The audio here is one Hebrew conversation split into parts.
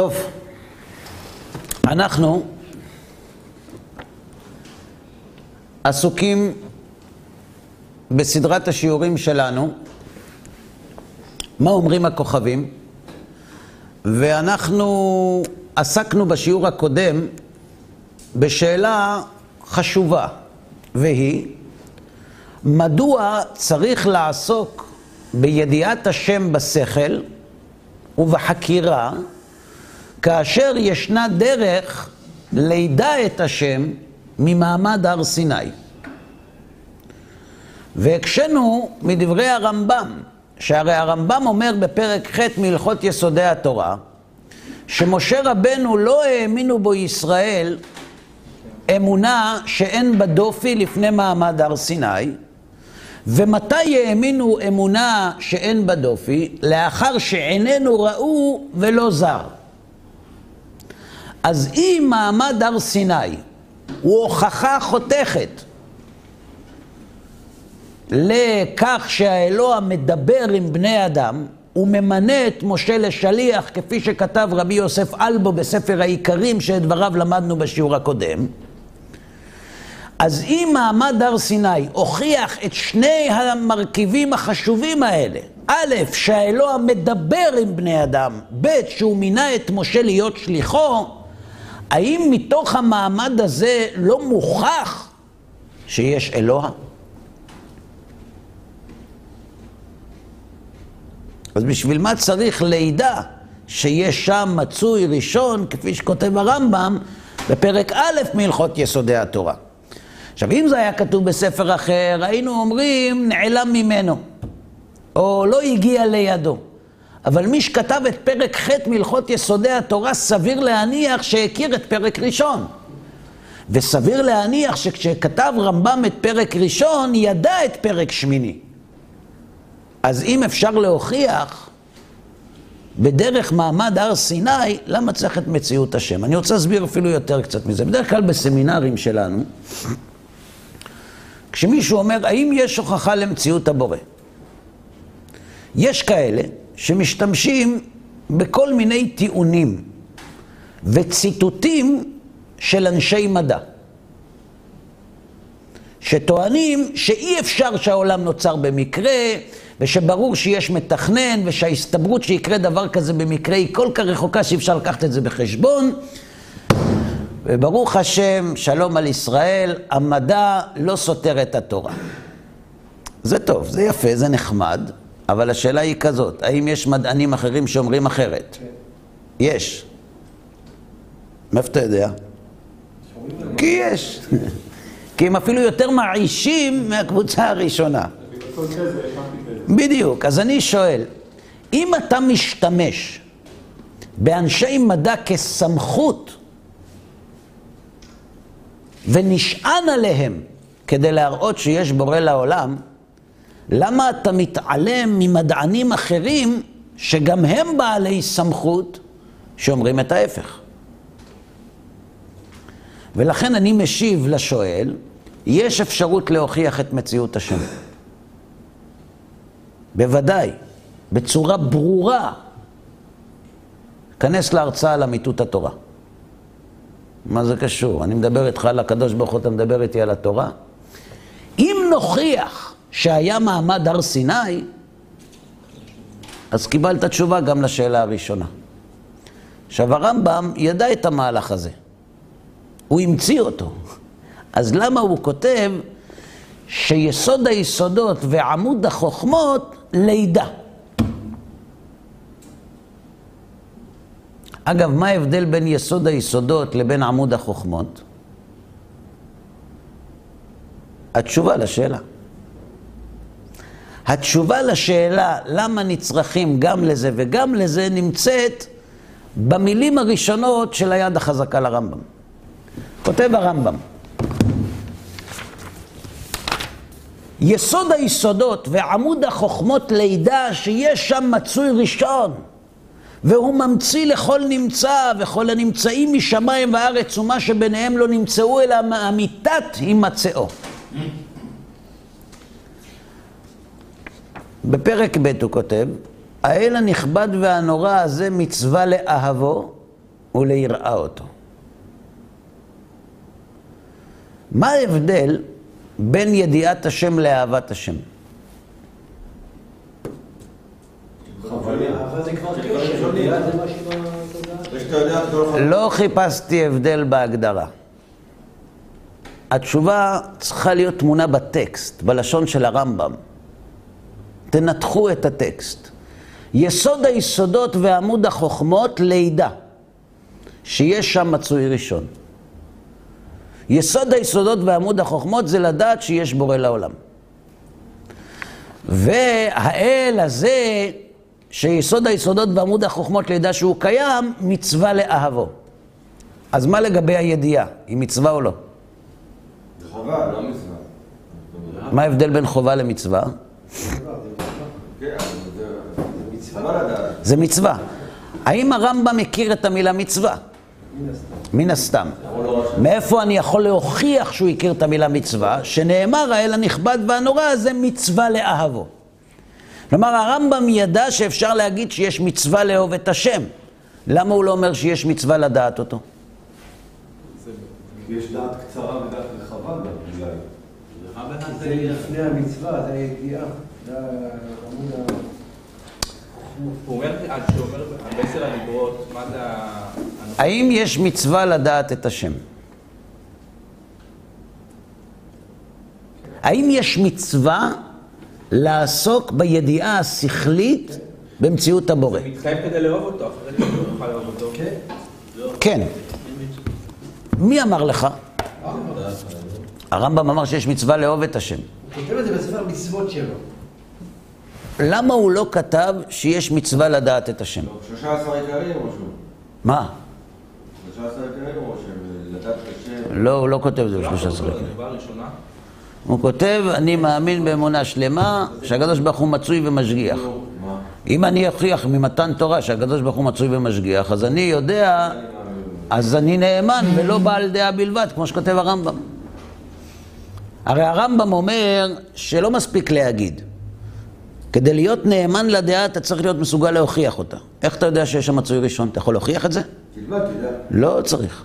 טוב, אנחנו עסוקים בסדרת השיעורים שלנו, מה אומרים הכוכבים, ואנחנו עסקנו בשיעור הקודם בשאלה חשובה, והיא, מדוע צריך לעסוק בידיעת השם בשכל ובחקירה, כאשר ישנה דרך לידע את השם ממעמד הר סיני. והקשינו מדברי הרמב"ם, שהרי הרמב"ם אומר בפרק ח' מהלכות יסודי התורה, שמשה רבנו לא האמינו בו ישראל אמונה שאין בה דופי לפני מעמד הר סיני, ומתי האמינו אמונה שאין בה דופי? לאחר שעינינו ראו ולא זר. אז אם מעמד הר סיני הוא הוכחה חותכת לכך שהאלוה מדבר עם בני אדם, הוא ממנה את משה לשליח, כפי שכתב רבי יוסף אלבו בספר העיקרים, שאת דבריו למדנו בשיעור הקודם. אז אם מעמד הר סיני הוכיח את שני המרכיבים החשובים האלה, א', שהאלוה מדבר עם בני אדם, ב', שהוא מינה את משה להיות שליחו, האם מתוך המעמד הזה לא מוכח שיש אלוה? אז בשביל מה צריך לידע שיש שם מצוי ראשון, כפי שכותב הרמב"ם, בפרק א' מהלכות יסודי התורה. עכשיו, אם זה היה כתוב בספר אחר, היינו אומרים, נעלם ממנו, או לא הגיע לידו. אבל מי שכתב את פרק ח' מהלכות יסודי התורה, סביר להניח שהכיר את פרק ראשון. וסביר להניח שכשכתב רמב"ם את פרק ראשון, ידע את פרק שמיני. אז אם אפשר להוכיח בדרך מעמד הר סיני, למה צריך את מציאות השם? אני רוצה להסביר אפילו יותר קצת מזה. בדרך כלל בסמינרים שלנו, כשמישהו אומר, האם יש הוכחה למציאות הבורא? יש כאלה שמשתמשים בכל מיני טיעונים וציטוטים של אנשי מדע, שטוענים שאי אפשר שהעולם נוצר במקרה, ושברור שיש מתכנן, ושההסתברות שיקרה דבר כזה במקרה היא כל כך רחוקה שאי אפשר לקחת את זה בחשבון. וברוך השם, שלום על ישראל, המדע לא סותר את התורה. זה טוב, זה יפה, זה נחמד, אבל השאלה היא כזאת, האם יש מדענים אחרים שאומרים אחרת? יש. מאיפה אתה יודע? כי יש. כי הם אפילו יותר מעישים מהקבוצה הראשונה. בדיוק. אז אני שואל, אם אתה משתמש באנשי מדע כסמכות ונשען עליהם כדי להראות שיש בורא לעולם, למה אתה מתעלם ממדענים אחרים שגם הם בעלי סמכות שאומרים את ההפך? ולכן אני משיב לשואל, יש אפשרות להוכיח את מציאות השם. בוודאי, בצורה ברורה. כנס להרצאה על אמיתות התורה. מה זה קשור? אני מדבר איתך על הקדוש ברוך הוא, אתה מדבר איתי על התורה? אם נוכיח שהיה מעמד הר סיני, אז קיבלת תשובה גם לשאלה הראשונה. עכשיו הרמב"ם ידע את המהלך הזה, הוא המציא אותו. אז למה הוא כותב שיסוד היסודות ועמוד החוכמות לידה? אגב, מה ההבדל בין יסוד היסודות לבין עמוד החוכמות? התשובה לשאלה. התשובה לשאלה למה נצרכים גם לזה וגם לזה נמצאת במילים הראשונות של היד החזקה לרמב"ם. כותב הרמב"ם, יסוד היסודות ועמוד החוכמות לידה שיש שם מצוי ראשון והוא ממציא לכל נמצא, וכל הנמצאים משמיים וארץ, ומה שביניהם לא נמצאו, אלא מאמיתת הימצאו. בפרק ב' הוא כותב, האל הנכבד והנורא הזה מצווה לאהבו, וליראה אותו. מה ההבדל בין ידיעת השם לאהבת השם? לא חיפשתי הבדל בהגדרה. התשובה צריכה להיות תמונה בטקסט, בלשון של הרמב"ם. תנתחו את הטקסט. יסוד היסודות ועמוד החוכמות לידע, שיש שם מצוי ראשון. יסוד היסודות ועמוד החוכמות זה לדעת שיש בורא לעולם. והאל הזה, שיסוד היסודות ועמוד החוכמות לידע שהוא קיים, מצווה לאהבו. אז מה לגבי הידיעה? היא מצווה או לא? זה חובה, לא מצווה. מה ההבדל בין חובה למצווה? זה מצווה. האם הרמב"ם מכיר את המילה מצווה? מן הסתם. מאיפה אני יכול להוכיח שהוא הכיר את המילה מצווה? שנאמר האל הנכבד והנורא הזה מצווה לאהבו. כלומר הרמב"ם ידע שאפשר להגיד שיש מצווה לאהוב את השם. למה הוא לא אומר שיש מצווה לדעת אותו? יש דעת קצרה ודעת רחבה גם, אולי. זה לפני המצווה, זה הידיעה. הוא אומר, אז שהוא אומר בעשר הדיברות, מה זה ה... האם יש מצווה לדעת את השם? האם יש מצווה לעסוק בידיעה השכלית במציאות הבורא? זה מתחייב כדי לאהוב אותו, אחרת לא יוכל לאהוב אותו. כן. כן. מי אמר לך? הרמב"ם אמר שיש מצווה לאהוב את השם. הוא כותב את זה בספר המצוות שלו. למה הוא לא כתב שיש מצווה לדעת את השם? 13 עיקרים או משהו? מה? 13 עיקרים או שהם לדעת את השם? לא, הוא לא כותב את זה בשלושה לא, עשרה. התגובה הראשונה, הוא כותב, אני מאמין באמונה שלמה שהקדוש ברוך הוא מצוי ומשגיח. אם אני אוכיח ממתן תורה שהקדוש ברוך הוא מצוי ומשגיח, אז אני יודע, אז אני נאמן ולא בעל דעה בלבד, כמו שכותב הרמב"ם. הרי הרמב"ם אומר שלא מספיק להגיד. כדי להיות נאמן לדעה אתה צריך להיות מסוגל להוכיח אותה. איך אתה יודע שיש שם מצוי ראשון? אתה יכול להוכיח את זה? תלמד, תדע. לא צריך.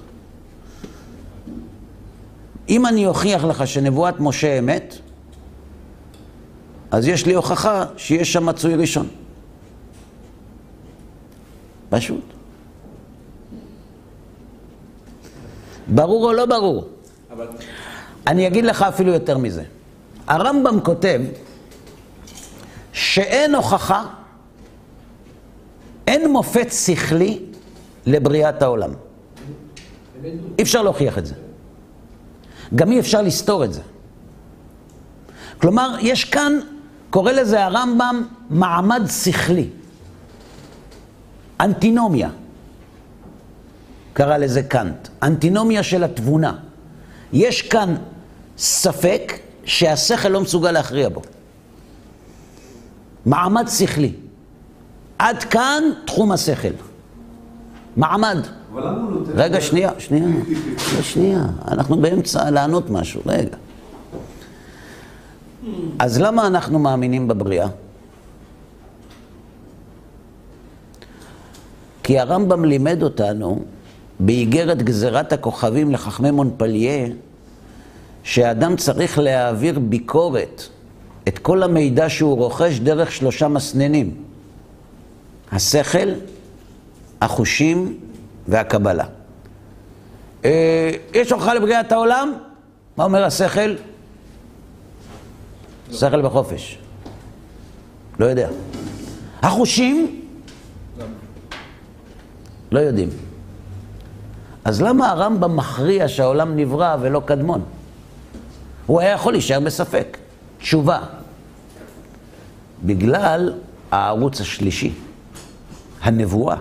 אם אני אוכיח לך שנבואת משה אמת, אז יש לי הוכחה שיש שם מצוי ראשון. פשוט. ברור או לא ברור? אבל אני אגיד לך אפילו יותר מזה. הרמב"ם כותב שאין הוכחה, אין מופת שכלי לבריאת העולם. אי אפשר להוכיח את זה. גם אי אפשר לסתור את זה. כלומר, יש כאן, קורא לזה הרמב"ם, מעמד שכלי. אנטינומיה. קרא לזה קאנט. אנטינומיה של התבונה. יש כאן ספק שהשכל לא מסוגל להכריע בו. מעמד שכלי. עד כאן תחום השכל. מעמד. רגע, שנייה, שנייה. שנייה. אנחנו באמצע לענות משהו. רגע. אז למה אנחנו מאמינים בבריאה? כי הרמב"ם לימד אותנו באיגרת גזירת הכוכבים לחכמי מונפליה, שהאדם צריך להעביר ביקורת, את כל המידע שהוא רוכש דרך שלושה מסננים. השכל, החושים והקבלה. אה, יש הוכחה לבריאת העולם? מה אומר השכל? שכל בחופש. לא יודע. החושים? לא יודעים. אז למה הרמב"ם מכריע שהעולם נברא ולא קדמון? הוא היה יכול להישאר בספק. תשובה. בגלל הערוץ השלישי, הנבואה.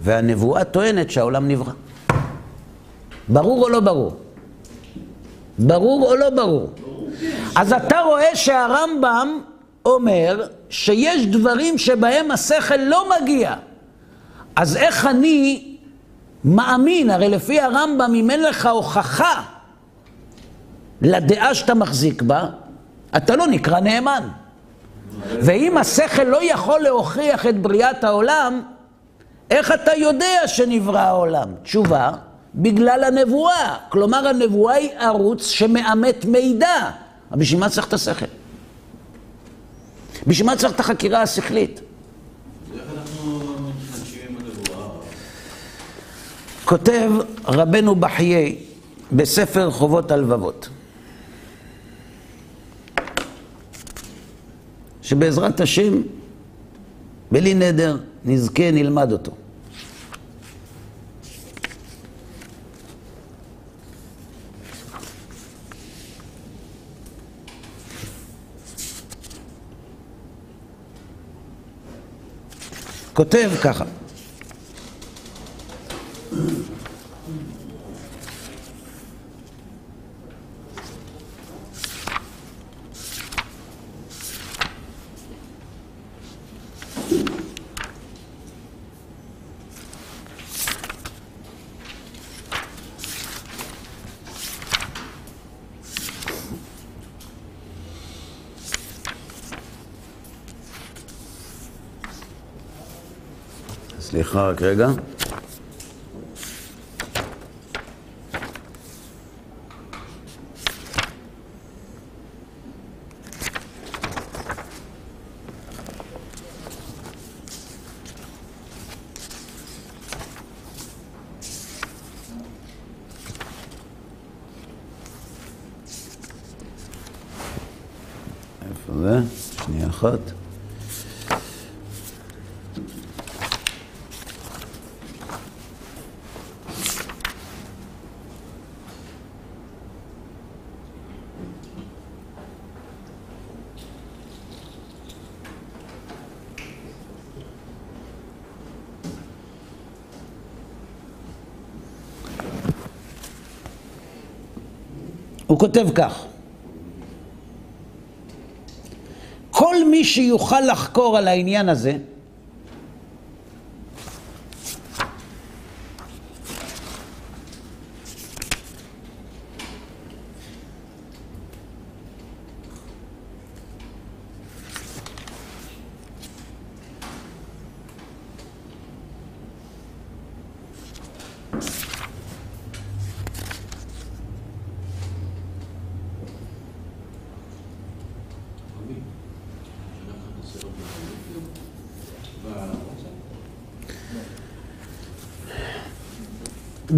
והנבואה טוענת שהעולם נברא. ברור או לא ברור? ברור או לא ברור? אז אתה רואה שהרמב"ם אומר שיש דברים שבהם השכל לא מגיע. אז איך אני מאמין? הרי לפי הרמב"ם, אם אין לך הוכחה לדעה שאתה מחזיק בה, אתה לא נקרא נאמן. ואם השכל לא יכול להוכיח את בריאת העולם, איך אתה יודע שנברא העולם? תשובה, בגלל הנבואה. כלומר, הנבואה היא ערוץ שמאמת מידע. אבל בשביל מה צריך את השכל? בשביל מה צריך את החקירה השכלית? כותב רבנו בחיי בספר חובות הלבבות, שבעזרת השם, בלי נדר, נזכה, נלמד אותו. כותב ככה, סליחה רק רגע. איפה זה? שנייה אחת. כותב כך: כל מי שיוכל לחקור על העניין הזה,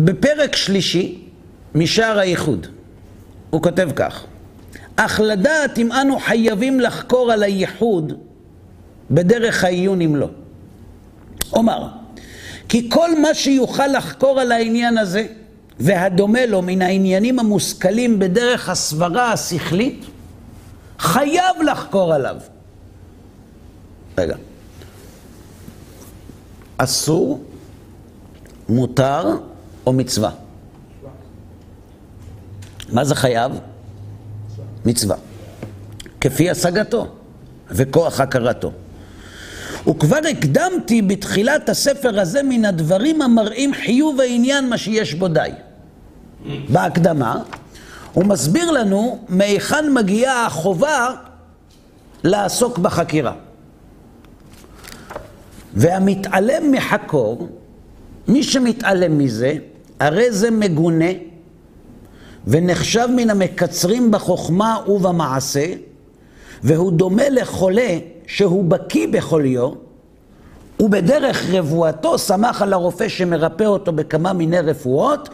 בפרק שלישי משער הייחוד, הוא כותב כך: אך לדעת אם אנו חייבים לחקור על הייחוד בדרך העיון אם לא. אומר, כי כל מה שיוכל לחקור על העניין הזה והדומה לו מן העניינים המושכלים בדרך הסברה השכלית, חייב לחקור עליו. רגע. אסור, מותר או מצווה? מה זה חייב? מצווה. כפי השגתו וכוח הכרתו. וכבר הקדמתי בתחילת הספר הזה מן הדברים המראים חיוב העניין מה שיש בו די. בהקדמה הוא מסביר לנו מהיכן מגיעה החובה לעסוק בחקירה. והמתעלם מחקור, מי שמתעלם מזה, הרי זה מגונה ונחשב מן המקצרים בחוכמה ובמעשה, והוא דומה לחולה שהוא בקיא בחוליו, ובדרך רבואתו שמח על הרופא שמרפא אותו בכמה מיני רפואות,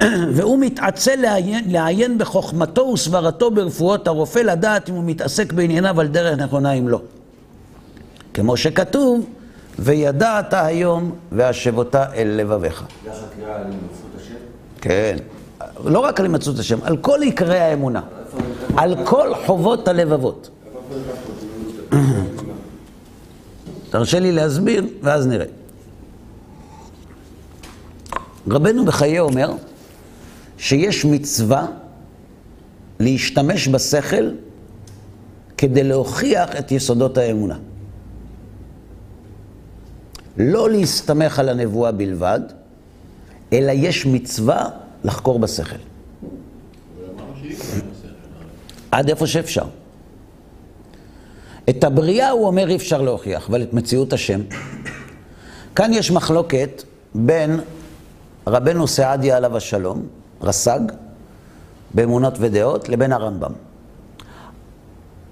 והוא מתעצל לעיין, לעיין בחוכמתו וסברתו ברפואות הרופא, לדעת אם הוא מתעסק בענייניו על דרך נכונה אם לא. כמו שכתוב, וידעת היום והשבותה אל לבביך. זה החקירה על הימצאות השם? כן. לא רק על הימצאות השם, על כל עיקרי האמונה. על כל חובות הלבבות. תרשה לי להסביר, ואז נראה. רבנו בחיי אומר שיש מצווה להשתמש בשכל כדי להוכיח את יסודות האמונה. לא להסתמך על הנבואה בלבד, אלא יש מצווה לחקור בשכל. עד איפה שאפשר. את הבריאה הוא אומר אי אפשר להוכיח, אבל את מציאות השם. כאן יש מחלוקת בין רבנו סעדיה עליו השלום, רס"ג, באמונות ודעות, לבין הרמב"ם.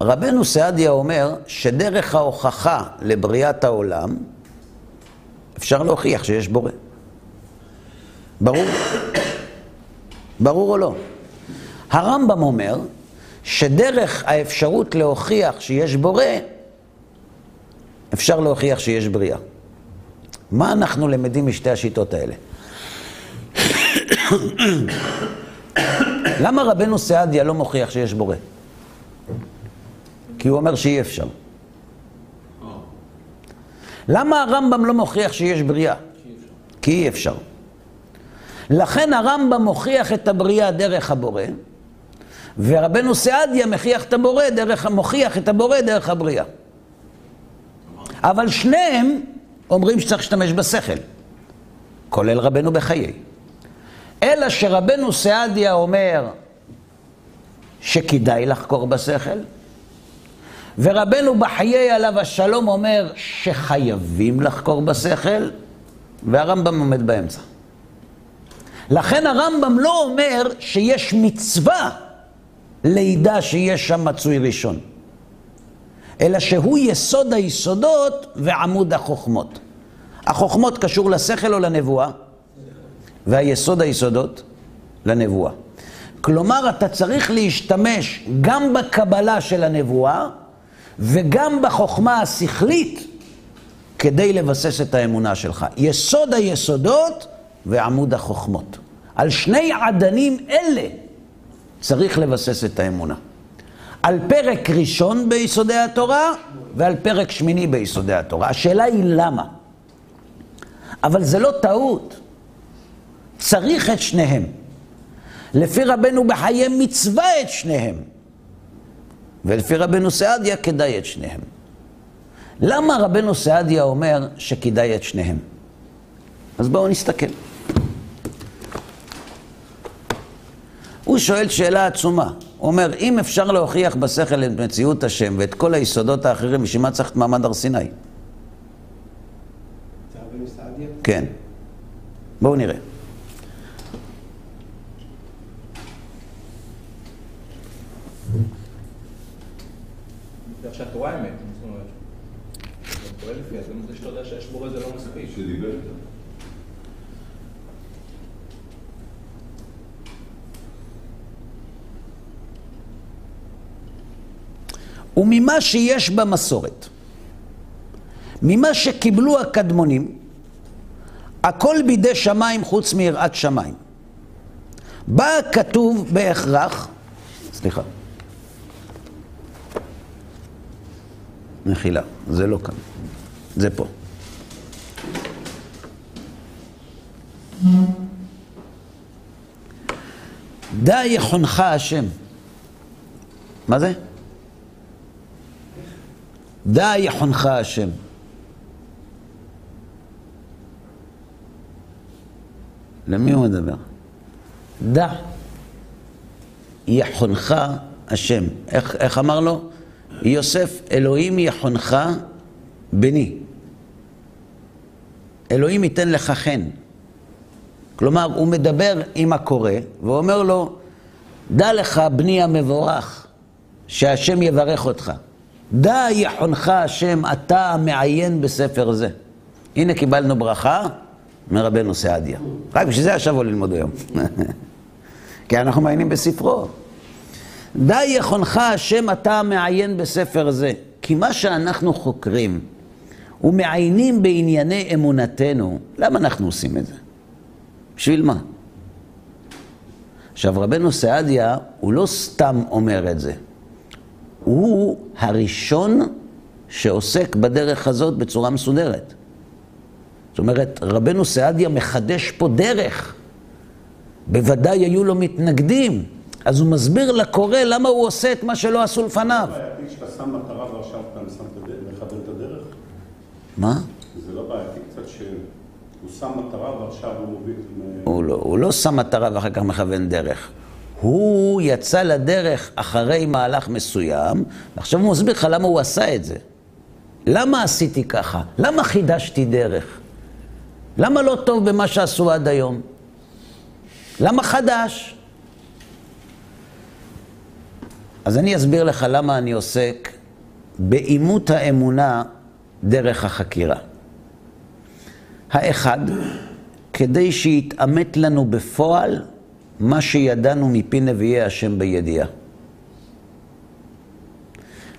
רבנו סעדיה אומר שדרך ההוכחה לבריאת העולם, אפשר להוכיח שיש בורא. ברור? ברור או לא? הרמב"ם אומר שדרך האפשרות להוכיח שיש בורא, אפשר להוכיח שיש בריאה. מה אנחנו למדים משתי השיטות האלה? למה רבנו סעדיה לא מוכיח שיש בורא? כי הוא אומר שאי אפשר. למה הרמב"ם לא מוכיח שיש בריאה? כי אי אפשר. לכן הרמב"ם מוכיח את הבריאה דרך הבורא, ורבנו סעדיה מוכיח את הבורא דרך, מוכיח את הבורא דרך הבריאה. אבל שניהם אומרים שצריך להשתמש בשכל, כולל רבנו בחיי. אלא שרבנו סעדיה אומר שכדאי לחקור בשכל, ורבנו בחיי עליו השלום אומר שחייבים לחקור בשכל, והרמב"ם עומד באמצע. לכן הרמב"ם לא אומר שיש מצווה לידע שיש שם מצוי ראשון, אלא שהוא יסוד היסודות ועמוד החוכמות. החוכמות קשור לשכל או לנבואה? והיסוד היסודות לנבואה. כלומר, אתה צריך להשתמש גם בקבלה של הנבואה וגם בחוכמה השכלית כדי לבסס את האמונה שלך. יסוד היסודות ועמוד החוכמות. על שני עדנים אלה צריך לבסס את האמונה. על פרק ראשון ביסודי התורה ועל פרק שמיני ביסודי התורה. השאלה היא למה. אבל זה לא טעות. צריך את שניהם. לפי רבנו בחיי מצווה את שניהם. ולפי רבנו סעדיה כדאי את שניהם. למה רבנו סעדיה אומר שכדאי את שניהם? אז בואו נסתכל. הוא שואל שאלה עצומה. הוא אומר, אם אפשר להוכיח בשכל את מציאות השם ואת כל היסודות האחרים, בשביל מה צריך את מעמד הר סיני? כן. בואו נראה. שהתורה אמת, זאת אומרת. אתה פועל לפי, אז גם זה שאתה יודע שיש בורא זה לא מספיק. שדיבר. וממה שיש במסורת, ממה שקיבלו הקדמונים, הכל בידי שמיים חוץ מיראת שמיים. בא כתוב בהכרח, סליחה, מחילה, זה לא כאן, זה פה. דע יחונך השם. מה זה? דע יחונך השם. למי הוא מדבר? דע יחונך השם. איך, איך אמר לו? יוסף, אלוהים יחונך בני. אלוהים ייתן לך חן. כלומר, הוא מדבר עם הקורא ואומר לו, דע לך, בני המבורך, שהשם יברך אותך. דע יחונך השם, אתה המעיין בספר זה. הנה קיבלנו ברכה מרבנו סעדיה. רק בשביל זה ישבו ללמוד היום. כי אנחנו מעיינים בספרו. די יכונך השם אתה המעיין בספר זה. כי מה שאנחנו חוקרים ומעיינים בענייני אמונתנו, למה אנחנו עושים את זה? בשביל מה? עכשיו, רבנו סעדיה, הוא לא סתם אומר את זה. הוא הראשון שעוסק בדרך הזאת בצורה מסודרת. זאת אומרת, רבנו סעדיה מחדש פה דרך. בוודאי היו לו מתנגדים. אז הוא מסביר לקורא למה הוא עושה את מה שלא עשו לפניו. בעייתי שאתה שם מטרה ועכשיו אתה מכוון את הדרך? מה? זה לא בעייתי קצת שהוא שם מטרה ועכשיו הוא מוביל... הוא לא, הוא לא שם מטרה ואחר כך מכוון דרך. הוא יצא לדרך אחרי מהלך מסוים, ועכשיו הוא מסביר לך למה הוא עשה את זה. למה עשיתי ככה? למה חידשתי דרך? למה לא טוב במה שעשו עד היום? למה חדש? אז אני אסביר לך למה אני עוסק באימות האמונה דרך החקירה. האחד, כדי שיתעמת לנו בפועל מה שידענו מפי נביאי השם בידיעה.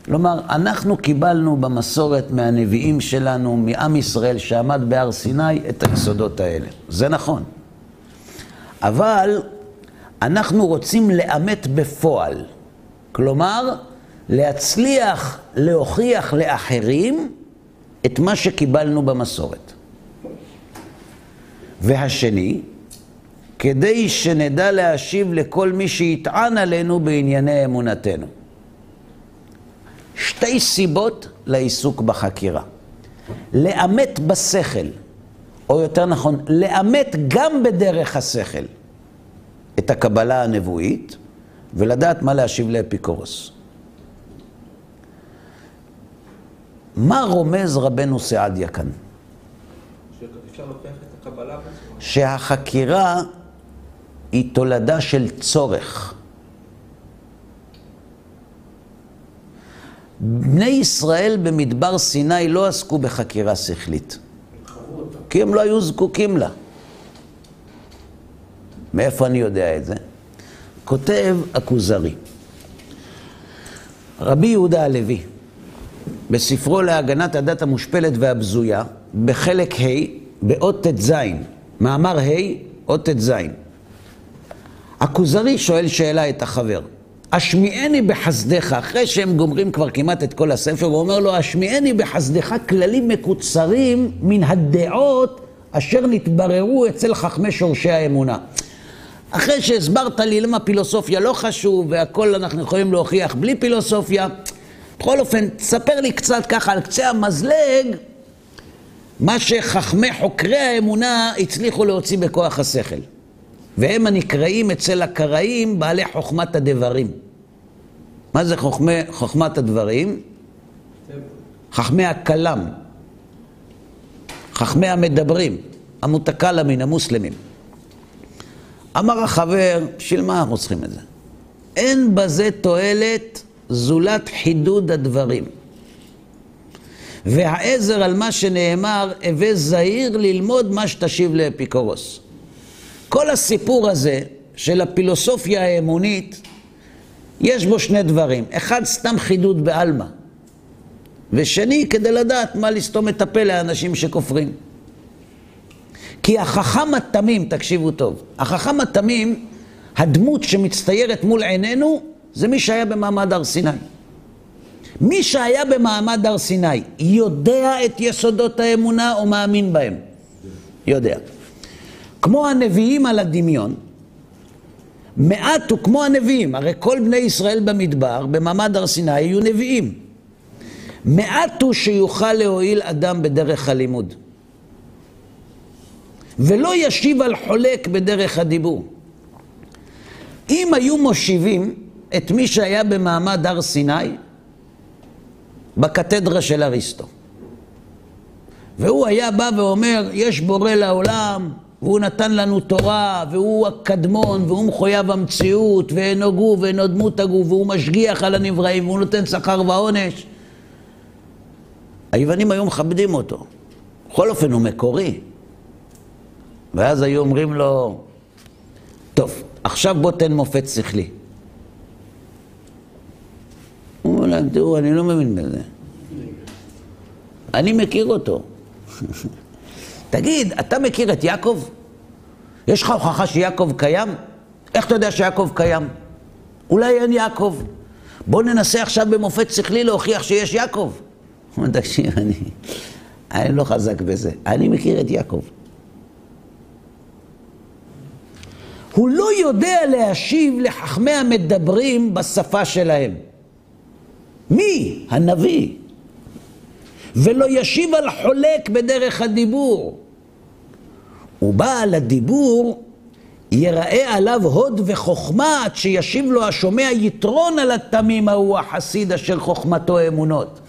כלומר, אנחנו קיבלנו במסורת מהנביאים שלנו, מעם ישראל שעמד בהר סיני, את היסודות האלה. זה נכון. אבל אנחנו רוצים לאמת בפועל. כלומר, להצליח להוכיח לאחרים את מה שקיבלנו במסורת. והשני, כדי שנדע להשיב לכל מי שיטען עלינו בענייני אמונתנו. שתי סיבות לעיסוק בחקירה. לאמת בשכל, או יותר נכון, לאמת גם בדרך השכל את הקבלה הנבואית, ולדעת מה להשיב לאפיקורוס. מה רומז רבנו סעדיה כאן? שהחקירה היא תולדה של צורך. בני ישראל במדבר סיני לא עסקו בחקירה שכלית, כי הם לא היו זקוקים לה. מאיפה אני יודע את זה? כותב הכוזרי. רבי יהודה הלוי, בספרו להגנת הדת המושפלת והבזויה, בחלק ה', באות ט"ז, מאמר ה', אות ט"ז. הכוזרי שואל שאלה את החבר, השמיעני בחסדך, אחרי שהם גומרים כבר כמעט את כל הספר, הוא אומר לו, השמיעני בחסדך כללים מקוצרים מן הדעות אשר נתבררו אצל חכמי שורשי האמונה. אחרי שהסברת לי למה פילוסופיה לא חשוב והכל אנחנו יכולים להוכיח בלי פילוסופיה, בכל אופן, תספר לי קצת ככה על קצה המזלג מה שחכמי חוקרי האמונה הצליחו להוציא בכוח השכל. והם הנקראים אצל הקראים בעלי חוכמת הדברים. מה זה חוכמי, חוכמת הדברים? חכמי הכלם, חכמי המדברים, המותקלמין, המוסלמים. אמר החבר, בשביל מה אנחנו צריכים את זה? אין בזה תועלת זולת חידוד הדברים. והעזר על מה שנאמר, הווה זהיר ללמוד מה שתשיב לאפיקורוס. כל הסיפור הזה של הפילוסופיה האמונית, יש בו שני דברים. אחד, סתם חידוד בעלמא. ושני, כדי לדעת מה לסתום את הפה לאנשים שכופרים. כי החכם התמים, תקשיבו טוב, החכם התמים, הדמות שמצטיירת מול עינינו, זה מי שהיה במעמד הר סיני. מי שהיה במעמד הר סיני יודע את יסודות האמונה או מאמין בהם? יודע. כמו הנביאים על הדמיון, מעט הוא כמו הנביאים, הרי כל בני ישראל במדבר, במעמד הר סיני, היו נביאים. מעט הוא שיוכל להועיל אדם בדרך הלימוד. ולא ישיב על חולק בדרך הדיבור. אם היו מושיבים את מי שהיה במעמד הר סיני בקתדרה של אריסטו, והוא היה בא ואומר, יש בורא לעולם, והוא נתן לנו תורה, והוא הקדמון, והוא מחויב המציאות, ואינו גוף ואינו דמות הגוף, והוא משגיח על הנבראים, והוא נותן שכר ועונש. היוונים היו מכבדים אותו. בכל אופן, הוא מקורי. ואז היו אומרים לו, טוב, עכשיו בוא תן מופת שכלי. הוא אומר להם, תראו, אני לא מבין בזה. אני מכיר אותו. תגיד, אתה מכיר את יעקב? יש לך הוכחה שיעקב קיים? איך אתה יודע שיעקב קיים? אולי אין יעקב. בוא ננסה עכשיו במופת שכלי להוכיח שיש יעקב. הוא אומר, תקשיב, אני, אני לא חזק בזה. אני מכיר את יעקב. הוא לא יודע להשיב לחכמי המדברים בשפה שלהם. מי? הנביא. ולא ישיב על חולק בדרך הדיבור. ובעל הדיבור יראה עליו הוד וחוכמה עד שישיב לו השומע יתרון על התמים ההוא החסיד אשר חוכמתו אמונות.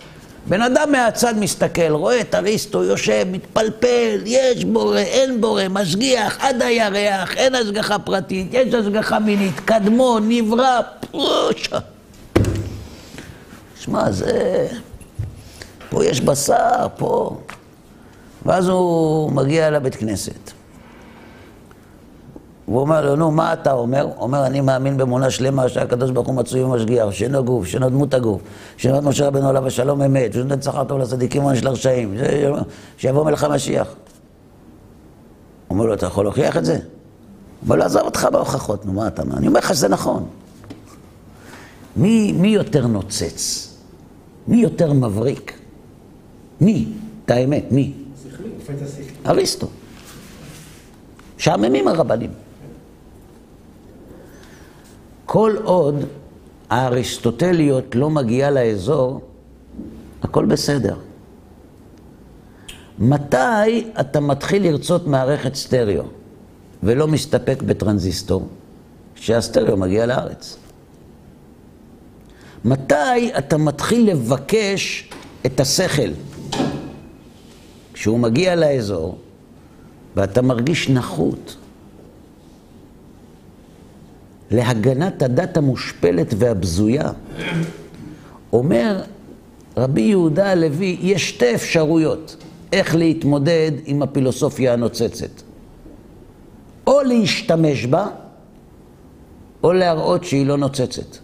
בן אדם מהצד מסתכל, רואה את אריסטו יושב, מתפלפל, יש בורא, אין בורא, משגיח, עד הירח, אין השגחה פרטית, יש השגחה מינית, קדמון, נברא, פרושה. שמע, זה... פה יש בשר, פה. ואז הוא מגיע לבית כנסת. והוא אומר לו, נו, מה אתה אומר? הוא אומר, אני מאמין באמונה שלמה שהקדוש ברוך הוא מצוי ומשגיח, שאינו גוף, שאינו דמות הגוף, שאינו משה רבנו עליו השלום אמת, שנותן שכר טוב לצדיקים ועונש לרשעים, ש- שיבוא מלך המשיח. הוא אומר לו, אתה יכול להוכיח את זה? הוא אומר לו, עזוב אותך בהוכחות, נו, מה אתה אומר? אני אומר לך שזה נכון. מי, מי יותר נוצץ? מי יותר מבריק? מי? את האמת, מי? אריסטו. משעממים הרבנים. כל עוד האריסטוטליות לא מגיעה לאזור, הכל בסדר. מתי אתה מתחיל לרצות מערכת סטריאו ולא מסתפק בטרנזיסטור? כשהסטריאו מגיע לארץ. מתי אתה מתחיל לבקש את השכל? כשהוא מגיע לאזור ואתה מרגיש נחות להגנת הדת המושפלת והבזויה. אומר רבי יהודה הלוי, יש שתי אפשרויות איך להתמודד עם הפילוסופיה הנוצצת. או להשתמש בה, או להראות שהיא לא נוצצת.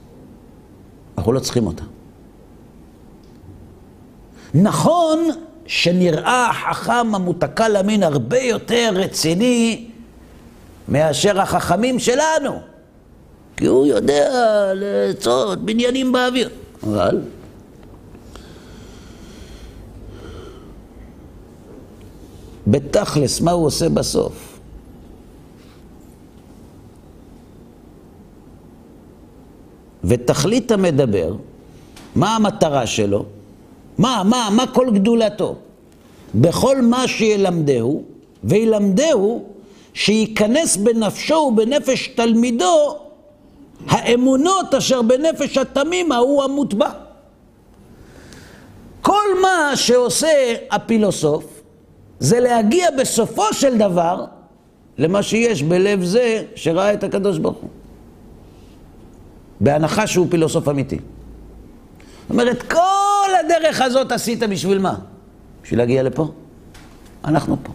אנחנו לא צריכים אותה. נכון שנראה החכם המותקל המין הרבה יותר רציני מאשר החכמים שלנו, כי הוא יודע לעצות בניינים באוויר. אבל בתכלס, מה הוא עושה בסוף? ותכלית המדבר, מה המטרה שלו? מה, מה, מה כל גדולתו? בכל מה שילמדהו, וילמדהו שייכנס בנפשו ובנפש תלמידו האמונות אשר בנפש התמים ההוא המוטבע. כל מה שעושה הפילוסוף זה להגיע בסופו של דבר למה שיש בלב זה שראה את הקדוש ברוך הוא. בהנחה שהוא פילוסוף אמיתי. זאת אומרת, כל הדרך הזאת עשית בשביל מה? בשביל להגיע לפה? אנחנו פה.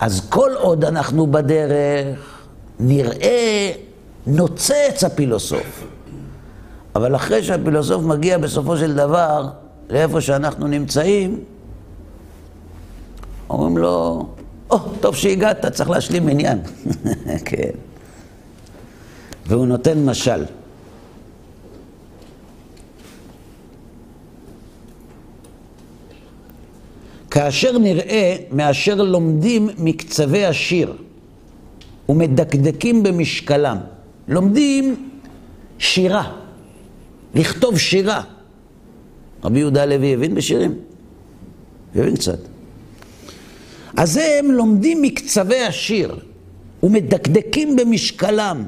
אז כל עוד אנחנו בדרך, נראה נוצץ הפילוסוף. אבל אחרי שהפילוסוף מגיע בסופו של דבר לאיפה שאנחנו נמצאים, אומרים לו, או, oh, טוב שהגעת, צריך להשלים עניין. כן. והוא נותן משל. כאשר נראה מאשר לומדים מקצווי השיר ומדקדקים במשקלם, לומדים שירה, לכתוב שירה. רבי יהודה הלוי הבין בשירים? הבין קצת. אז הם לומדים מקצווי השיר ומדקדקים במשקלם,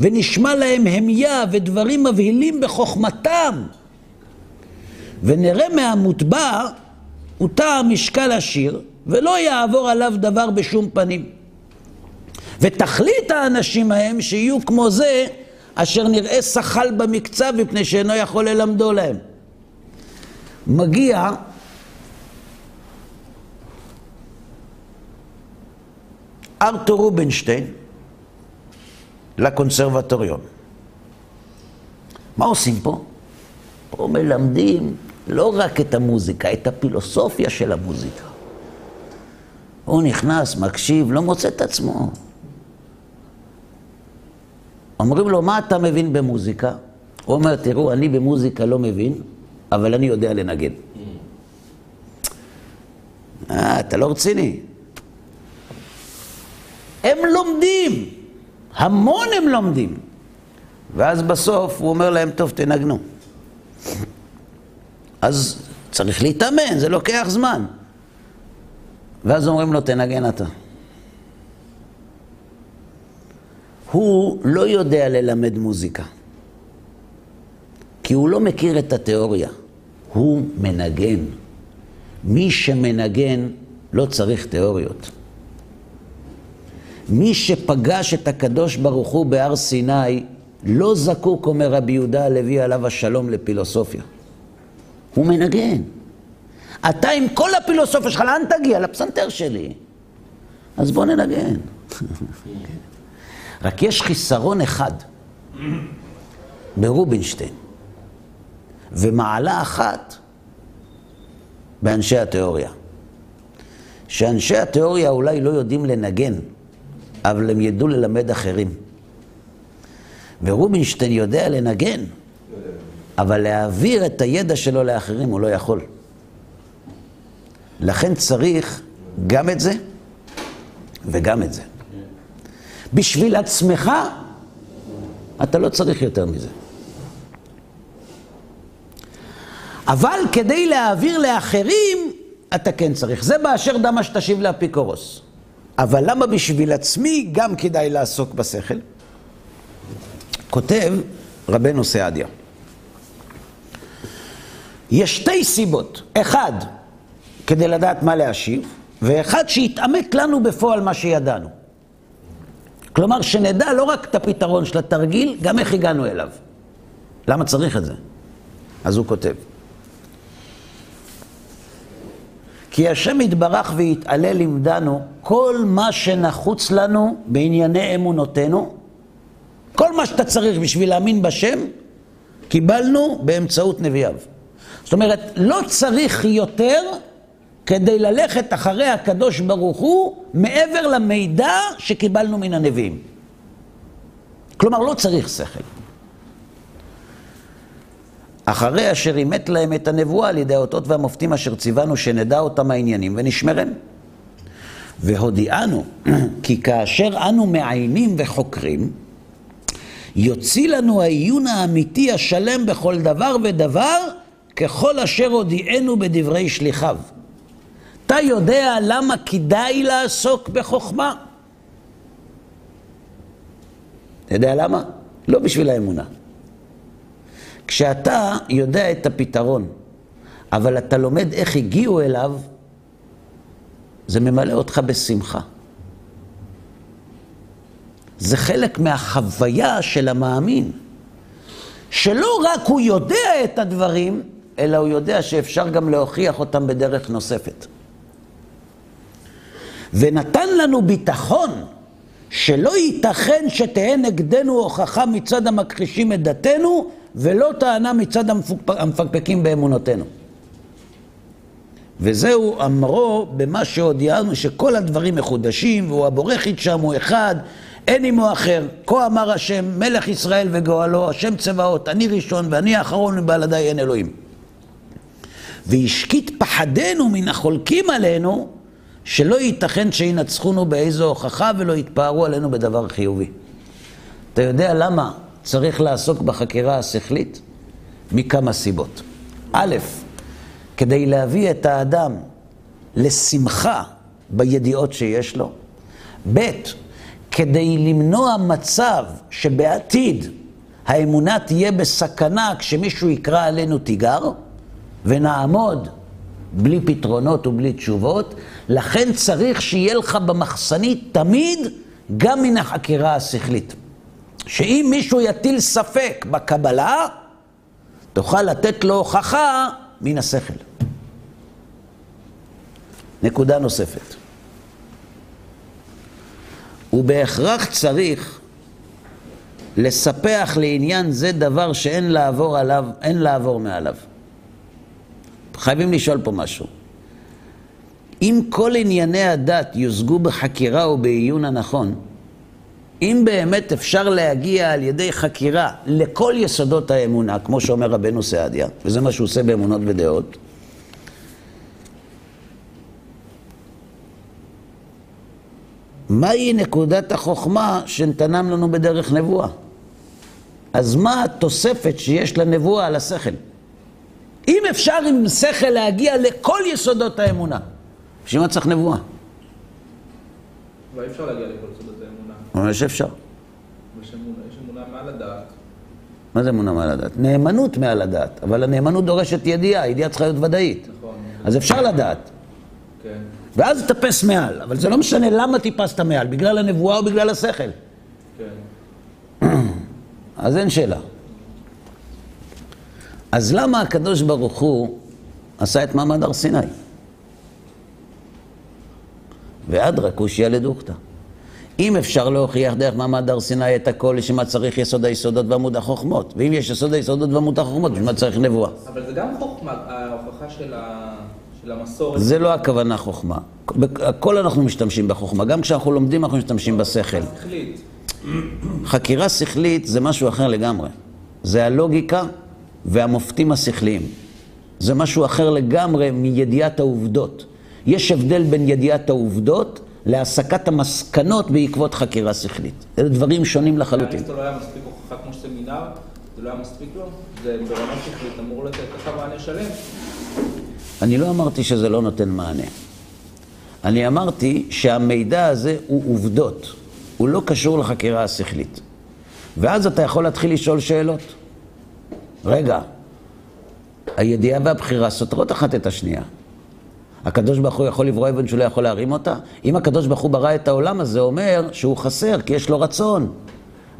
ונשמע להם המיה ודברים מבהילים בחוכמתם. ונראה מהמוטבע טעם משקל השיר, ולא יעבור עליו דבר בשום פנים. ותכלית האנשים ההם שיהיו כמו זה, אשר נראה שחל במקצב מפני שאינו יכול ללמדו להם. מגיע ארתור רובינשטיין לקונסרבטוריון. מה עושים פה? פה מלמדים לא רק את המוזיקה, את הפילוסופיה של המוזיקה. הוא נכנס, מקשיב, לא מוצא את עצמו. אומרים לו, מה אתה מבין במוזיקה? הוא אומר, תראו, אני במוזיקה לא מבין, אבל אני יודע לנגן. אה, אתה לא רציני. הם לומדים, המון הם לומדים. ואז בסוף הוא אומר להם, טוב, תנגנו. אז צריך להתאמן, זה לוקח זמן. ואז אומרים לו, תנגן אתה. הוא לא יודע ללמד מוזיקה. כי הוא לא מכיר את התיאוריה, הוא מנגן. מי שמנגן לא צריך תיאוריות. מי שפגש את הקדוש ברוך הוא בהר סיני לא זקוק, אומר רבי יהודה הלוי עליו השלום, לפילוסופיה. הוא מנגן. אתה עם כל הפילוסופיה שלך, לאן תגיע? לפסנתר שלי. אז בוא ננגן. רק יש חיסרון אחד ברובינשטיין, ומעלה אחת באנשי התיאוריה. שאנשי התיאוריה אולי לא יודעים לנגן, אבל הם ידעו ללמד אחרים. ורובינשטיין יודע לנגן, אבל להעביר את הידע שלו לאחרים הוא לא יכול. לכן צריך גם את זה וגם את זה. בשביל עצמך, אתה לא צריך יותר מזה. אבל כדי להעביר לאחרים, אתה כן צריך. זה באשר דמה שתשיב לאפיקורוס. אבל למה בשביל עצמי גם כדאי לעסוק בשכל? כותב רבנו סעדיה. יש שתי סיבות. אחד, כדי לדעת מה להשיב, ואחד שיתעמק לנו בפועל מה שידענו. כלומר, שנדע לא רק את הפתרון של התרגיל, גם איך הגענו אליו. למה צריך את זה? אז הוא כותב. כי השם יתברך ויתעלה לימדנו כל מה שנחוץ לנו בענייני אמונותינו, כל מה שאתה צריך בשביל להאמין בשם, קיבלנו באמצעות נביאיו. זאת אומרת, לא צריך יותר כדי ללכת אחרי הקדוש ברוך הוא מעבר למידע שקיבלנו מן הנביאים. כלומר, לא צריך שכל. אחרי אשר אימת להם את הנבואה על ידי האותות והמופתים אשר ציוונו שנדע אותם העניינים ונשמרם. והודיענו כי כאשר אנו מעיינים וחוקרים, יוציא לנו העיון האמיתי השלם בכל דבר ודבר, ככל אשר הודיענו בדברי שליחיו. אתה יודע למה כדאי לעסוק בחוכמה? אתה יודע למה? לא בשביל האמונה. כשאתה יודע את הפתרון, אבל אתה לומד איך הגיעו אליו, זה ממלא אותך בשמחה. זה חלק מהחוויה של המאמין, שלא רק הוא יודע את הדברים, אלא הוא יודע שאפשר גם להוכיח אותם בדרך נוספת. ונתן לנו ביטחון שלא ייתכן שתהא נגדנו הוכחה מצד המכחישים את דתנו, ולא טענה מצד המפקפקים באמונותינו. וזהו אמרו במה שהודיענו שכל הדברים מחודשים, והוא הבורכית שם, הוא אחד, אין עמו אחר. כה אמר השם, מלך ישראל וגואלו, השם צבאות, אני ראשון ואני האחרון ובלעדיי אין אלוהים. והשקיט פחדנו מן החולקים עלינו, שלא ייתכן שינצחונו באיזו הוכחה ולא יתפארו עלינו בדבר חיובי. אתה יודע למה צריך לעסוק בחקירה השכלית? מכמה סיבות. א', כדי להביא את האדם לשמחה בידיעות שיש לו. ב', כדי למנוע מצב שבעתיד האמונה תהיה בסכנה כשמישהו יקרא עלינו תיגר, ונעמוד בלי פתרונות ובלי תשובות, לכן צריך שיהיה לך במחסנית תמיד גם מן החקירה השכלית. שאם מישהו יטיל ספק בקבלה, תוכל לתת לו הוכחה מן השכל. נקודה נוספת. הוא בהכרח צריך לספח לעניין זה דבר שאין לעבור עליו, לעבור מעליו. חייבים לשאול פה משהו. אם כל ענייני הדת יושגו בחקירה ובעיון הנכון, אם באמת אפשר להגיע על ידי חקירה לכל יסודות האמונה, כמו שאומר רבנו סעדיה, וזה מה שהוא עושה באמונות ודעות, מהי נקודת החוכמה שנתנם לנו בדרך נבואה? אז מה התוספת שיש לנבואה על השכל? אם אפשר עם שכל להגיע לכל יסודות האמונה, בשביל מה צריך נבואה? אבל אי אפשר להגיע לכל יסודות האמונה. יש אפשר. יש אמונה, יש אמונה מעל הדעת, מה זה אמונה מעל הדעת? נאמנות מעל הדעת, אבל הנאמנות דורשת ידיעה, ידיעה צריכה להיות ודאית. נכון. אז אפשר לדעת. כן. ואז תטפס מעל, אבל זה לא משנה למה טיפסת מעל, בגלל הנבואה או בגלל השכל. כן. אז אין שאלה. אז למה הקדוש ברוך הוא עשה את מעמד הר סיני? ואדרא קושיא לדוכתא. אם אפשר להוכיח דרך מעמד הר סיני את הכל, לשם מה צריך יסוד היסודות ועמוד החוכמות? ואם יש יסוד היסודות ועמוד החוכמות, בשביל מה צריך נבואה? אבל זה גם חוכמה, ההוכחה של ה- של המסורת. זה לא הכוונה חוכמה. הכל אנחנו משתמשים בחוכמה. גם כשאנחנו לומדים אנחנו משתמשים בשכל. חקירה שכלית זה משהו אחר לגמרי. זה הלוגיקה והמופתים השכליים. זה משהו אחר לגמרי מידיעת העובדות. יש הבדל בין ידיעת העובדות להסקת המסקנות בעקבות חקירה שכלית. אלה דברים שונים לחלוטין. אריסטו לא היה מספיק הוכחה כמו סמינר, זה לא היה מספיק לו? זה ברמה שכלית אמור לתת לך מענה שלם. אני לא אמרתי שזה לא נותן מענה. אני אמרתי שהמידע הזה הוא עובדות. הוא לא קשור לחקירה השכלית. ואז אתה יכול להתחיל לשאול שאלות. רגע, הידיעה והבחירה סותרות אחת את השנייה. הקדוש ברוך הוא יכול לברוא אבן שהוא לא יכול להרים אותה? אם הקדוש ברוך הוא ברא את העולם הזה, אומר שהוא חסר, כי יש לו רצון.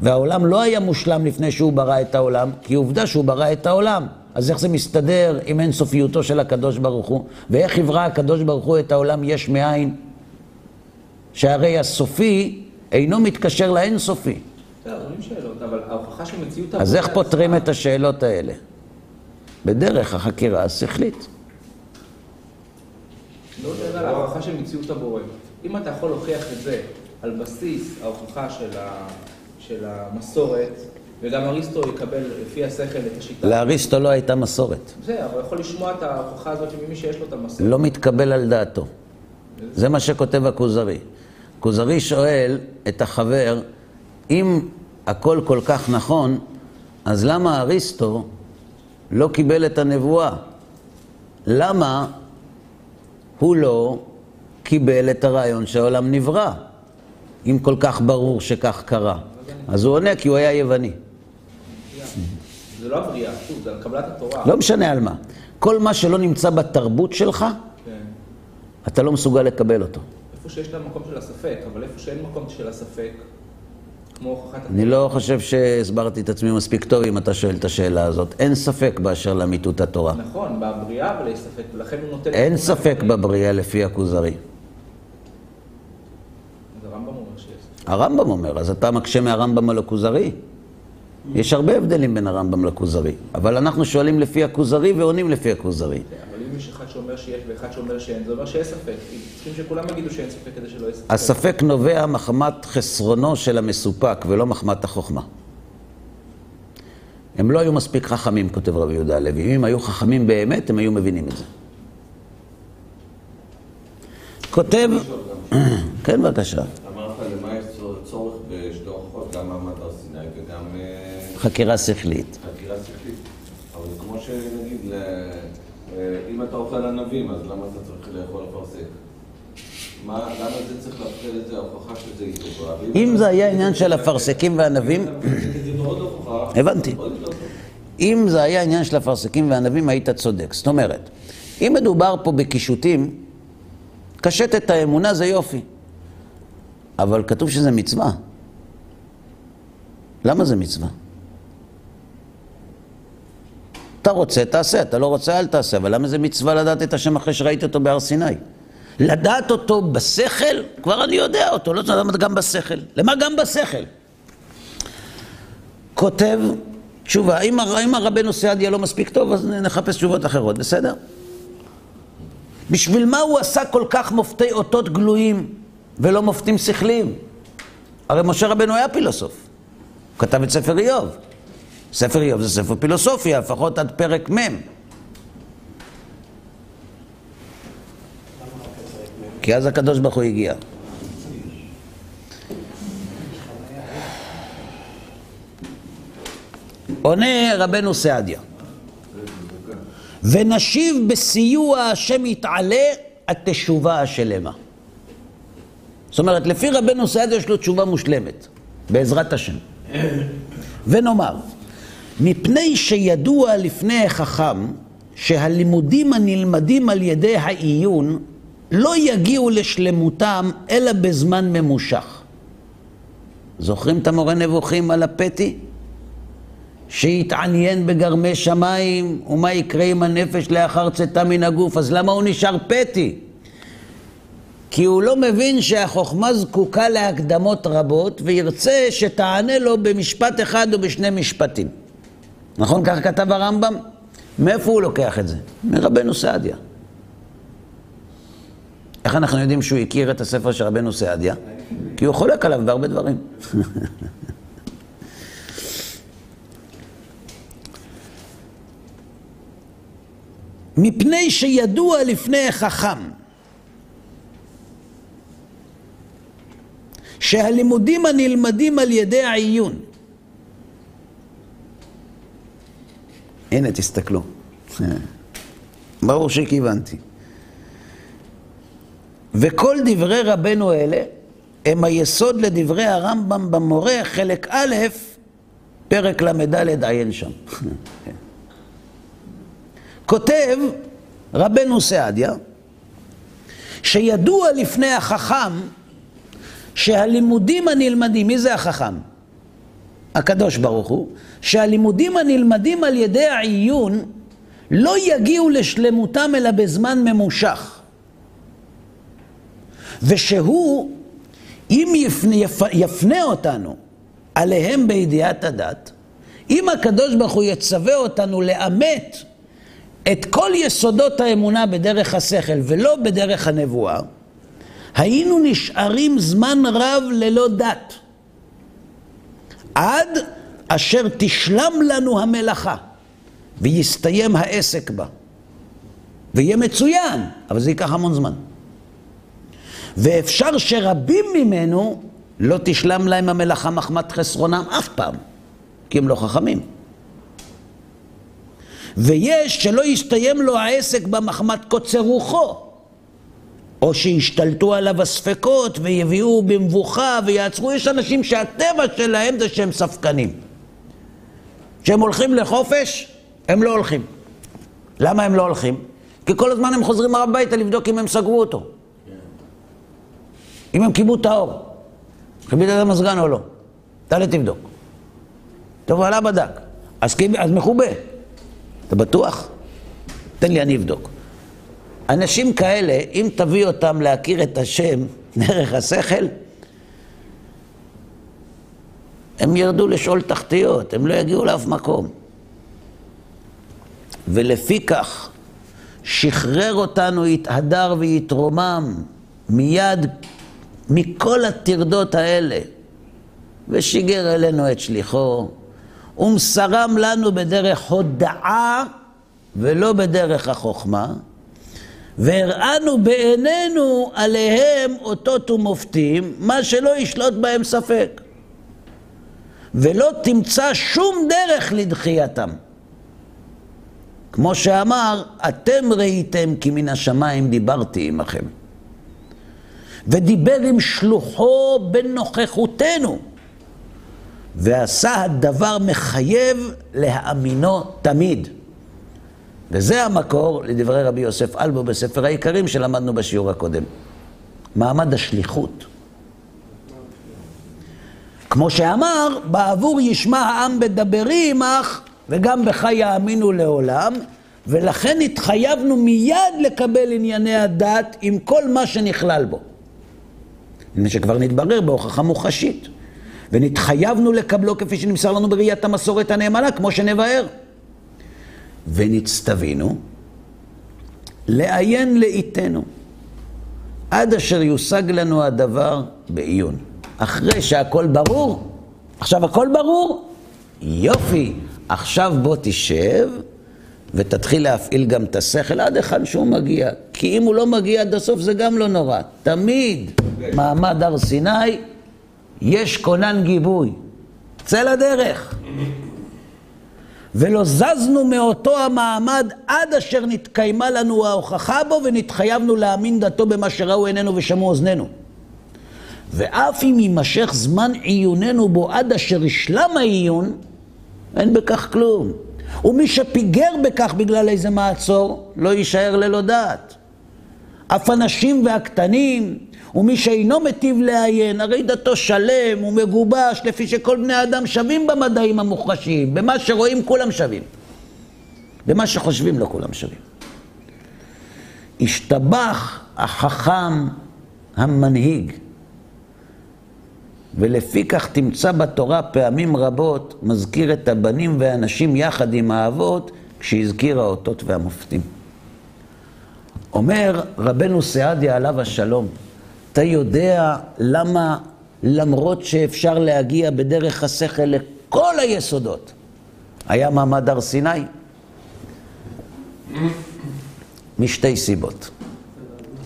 והעולם לא היה מושלם לפני שהוא ברא את העולם, כי עובדה שהוא ברא את העולם. אז איך זה מסתדר עם אינסופיותו של הקדוש ברוך הוא? ואיך יברא הקדוש ברוך הוא את העולם יש מאין? שהרי הסופי אינו מתקשר לאינסופי. אז איך פותרים את השאלות האלה? בדרך החקירה השכלית. לא יודע על ההוכחה של מציאות הבורא. אם אתה יכול להוכיח את זה על בסיס ההוכחה של, ה, של המסורת, וגם אריסטו יקבל לפי השכל את השיטה. לאריסטו לא הייתה מסורת. בסדר, אבל יכול לשמוע את ההוכחה הזאת ממי שיש לו את המסורת. לא מתקבל על דעתו. זה מה שכותב הכוזרי. כוזרי שואל את החבר, אם הכל כל כך נכון, אז למה אריסטו לא קיבל את הנבואה? למה הוא לא קיבל את הרעיון שהעולם נברא, אם כל כך ברור שכך קרה? אז הוא עונה כי הוא היה יווני. זה לא הבריאה, שוב, זה על קבלת התורה. לא משנה על מה. כל מה שלא נמצא בתרבות שלך, כן. אתה לא מסוגל לקבל אותו. איפה שיש את המקום של הספק, אבל איפה שאין מקום של הספק, כמו הוכחת... אני לא חושב שהסברתי את עצמי מספיק טוב אם אתה שואל את השאלה הזאת. אין ספק באשר לאמיתות התורה. נכון, בבריאה אבל יש ספק, ולכן הוא נותן... אין ספק בבריאה לפי הכוזרי. הרמב"ם אומר שיש ספק. הרמב"ם אומר, אז אתה מקשה מהרמב"ם על הכוזרי? יש הרבה הבדלים בין הרמב"ם לכוזרי, אבל אנחנו שואלים לפי הכוזרי ועונים לפי הכוזרי. אם יש אחד שאומר שיש ואחד שאומר שאין, זה אומר שיש ספק. כי צריכים שכולם יגידו שאין ספק כדי שלא יהיה ספק. הספק נובע מחמת חסרונו של המסופק ולא מחמת החוכמה. הם לא היו מספיק חכמים, כותב רבי יהודה הלוי. אם הם היו חכמים באמת, הם היו מבינים את זה. כותב... כן, בבקשה. אמרת למה יש צור- צורך בשתי הוכחות, גם מעמד הר סיני וגם אה. חקירה שכלית. אבל זה כמו שנגיד, ל- אה, אם אתה אוכל ענבים, אז למה אתה צריך לאכול אפרסק? מה, למה זה צריך להפחיד את זה, ההוכחה שזה היא טובה? אם זה היה עניין של אפרסקים וענבים, הבנתי. אם זה היה עניין של אפרסקים וענבים, היית צודק. זאת אומרת, אם מדובר פה בקישוטים, קשט את האמונה זה יופי. אבל כתוב שזה מצווה. למה זה מצווה? אתה רוצה, תעשה, אתה לא רוצה, אל תעשה, אבל למה זה מצווה לדעת את השם אחרי שראיתי אותו בהר סיני? לדעת אותו בשכל, כבר אני יודע אותו, לא צריך לדעת גם בשכל. למה גם בשכל? כותב תשובה, אם, אם הרבנו סעדיה לא מספיק טוב, אז נחפש תשובות אחרות, בסדר? בשביל מה הוא עשה כל כך מופתי אותות גלויים ולא מופתים שכליים? הרי משה רבנו היה פילוסוף. הוא כתב את ספר איוב. ספר איוב זה ספר פילוסופיה, לפחות עד פרק מ'. כי אז הקדוש ברוך הוא הגיע. עונה רבנו סעדיה, ונשיב בסיוע השם יתעלה התשובה השלמה. זאת אומרת, לפי רבנו סעדיה יש לו תשובה מושלמת, בעזרת השם. ונאמר, מפני שידוע לפני החכם שהלימודים הנלמדים על ידי העיון לא יגיעו לשלמותם אלא בזמן ממושך. זוכרים את המורה נבוכים על הפתי? שהתעניין בגרמי שמיים, ומה יקרה עם הנפש לאחר צאתה מן הגוף, אז למה הוא נשאר פתי? כי הוא לא מבין שהחוכמה זקוקה להקדמות רבות, וירצה שתענה לו במשפט אחד או בשני משפטים. נכון? כך כתב הרמב"ם? מאיפה הוא לוקח את זה? מרבנו סעדיה. איך אנחנו יודעים שהוא הכיר את הספר של רבנו סעדיה? כי הוא חולק עליו בהרבה דברים. מפני שידוע לפני חכם שהלימודים הנלמדים על ידי העיון הנה, תסתכלו. ברור שכיוונתי. וכל דברי רבנו אלה הם היסוד לדברי הרמב"ם במורה, חלק א', פרק ל"ד עיין שם. כותב רבנו סעדיה, שידוע לפני החכם שהלימודים הנלמדים, מי זה החכם? הקדוש ברוך הוא, שהלימודים הנלמדים על ידי העיון לא יגיעו לשלמותם אלא בזמן ממושך. ושהוא, אם יפנה, יפנה אותנו עליהם בידיעת הדת, אם הקדוש ברוך הוא יצווה אותנו לאמת את כל יסודות האמונה בדרך השכל ולא בדרך הנבואה, היינו נשארים זמן רב ללא דת. עד אשר תשלם לנו המלאכה ויסתיים העסק בה. ויהיה מצוין, אבל זה ייקח המון זמן. ואפשר שרבים ממנו לא תשלם להם המלאכה מחמת חסרונם אף פעם, כי הם לא חכמים. ויש שלא יסתיים לו העסק במחמת קוצר רוחו, או שישתלטו עליו הספקות ויביאו במבוכה ויעצרו. יש אנשים שהטבע שלהם זה שהם ספקנים. כשהם הולכים לחופש, הם לא הולכים. למה הם לא הולכים? כי כל הזמן הם חוזרים הביתה לבדוק אם הם סגרו אותו. אם הם קיבלו את האור. קיבלת את המזגן או לא. תעלה תבדוק. טוב, עלה בדק. אז, אז מכובה. אתה בטוח? תן לי, אני אבדוק. אנשים כאלה, אם תביא אותם להכיר את השם דרך השכל, הם ירדו לשאול תחתיות, הם לא יגיעו לאף מקום. ולפי כך, שחרר אותנו, יתהדר ויתרומם מיד מכל הטרדות האלה, ושיגר אלינו את שליחו, ומסרם לנו בדרך הודעה ולא בדרך החוכמה, והראנו בעינינו עליהם אותות ומופתים, מה שלא ישלוט בהם ספק. ולא תמצא שום דרך לדחייתם. כמו שאמר, אתם ראיתם כי מן השמיים דיברתי עמכם. ודיבר עם שלוחו בנוכחותנו, ועשה הדבר מחייב להאמינו תמיד. וזה המקור לדברי רבי יוסף אלבו בספר העיקרים שלמדנו בשיעור הקודם. מעמד השליחות. כמו שאמר, בעבור ישמע העם בדברי עמך, וגם בך יאמינו לעולם, ולכן התחייבנו מיד לקבל ענייני הדת עם כל מה שנכלל בו. הנה שכבר נתברר בהוכחה מוחשית. ונתחייבנו לקבלו כפי שנמסר לנו בראיית המסורת הנאמנה, כמו שנבהר. ונצטווינו לעיין לאיתנו, עד אשר יושג לנו הדבר בעיון. אחרי שהכל ברור, עכשיו הכל ברור, יופי, עכשיו בוא תשב ותתחיל להפעיל גם את השכל עד היכן שהוא מגיע. כי אם הוא לא מגיע עד הסוף זה גם לא נורא. תמיד מעמד הר סיני, יש כונן גיבוי. צא לדרך. ולא זזנו מאותו המעמד עד אשר נתקיימה לנו ההוכחה בו ונתחייבנו להאמין דתו במה שראו עינינו ושמעו אוזנינו. ואף אם יימשך זמן עיוננו בו עד אשר ישלם העיון, אין בכך כלום. ומי שפיגר בכך בגלל איזה מעצור, לא יישאר ללא דעת. אף הנשים והקטנים, ומי שאינו מטיב לעיין, הרי דתו שלם ומגובש, לפי שכל בני האדם שווים במדעים המוחשיים, במה שרואים כולם שווים. במה שחושבים לא כולם שווים. השתבח החכם המנהיג, ולפי כך תמצא בתורה פעמים רבות מזכיר את הבנים והנשים יחד עם האבות כשהזכיר האותות והמופתים. אומר רבנו סעדיה עליו השלום, אתה יודע למה למרות שאפשר להגיע בדרך השכל לכל היסודות, היה מעמד הר סיני? משתי סיבות.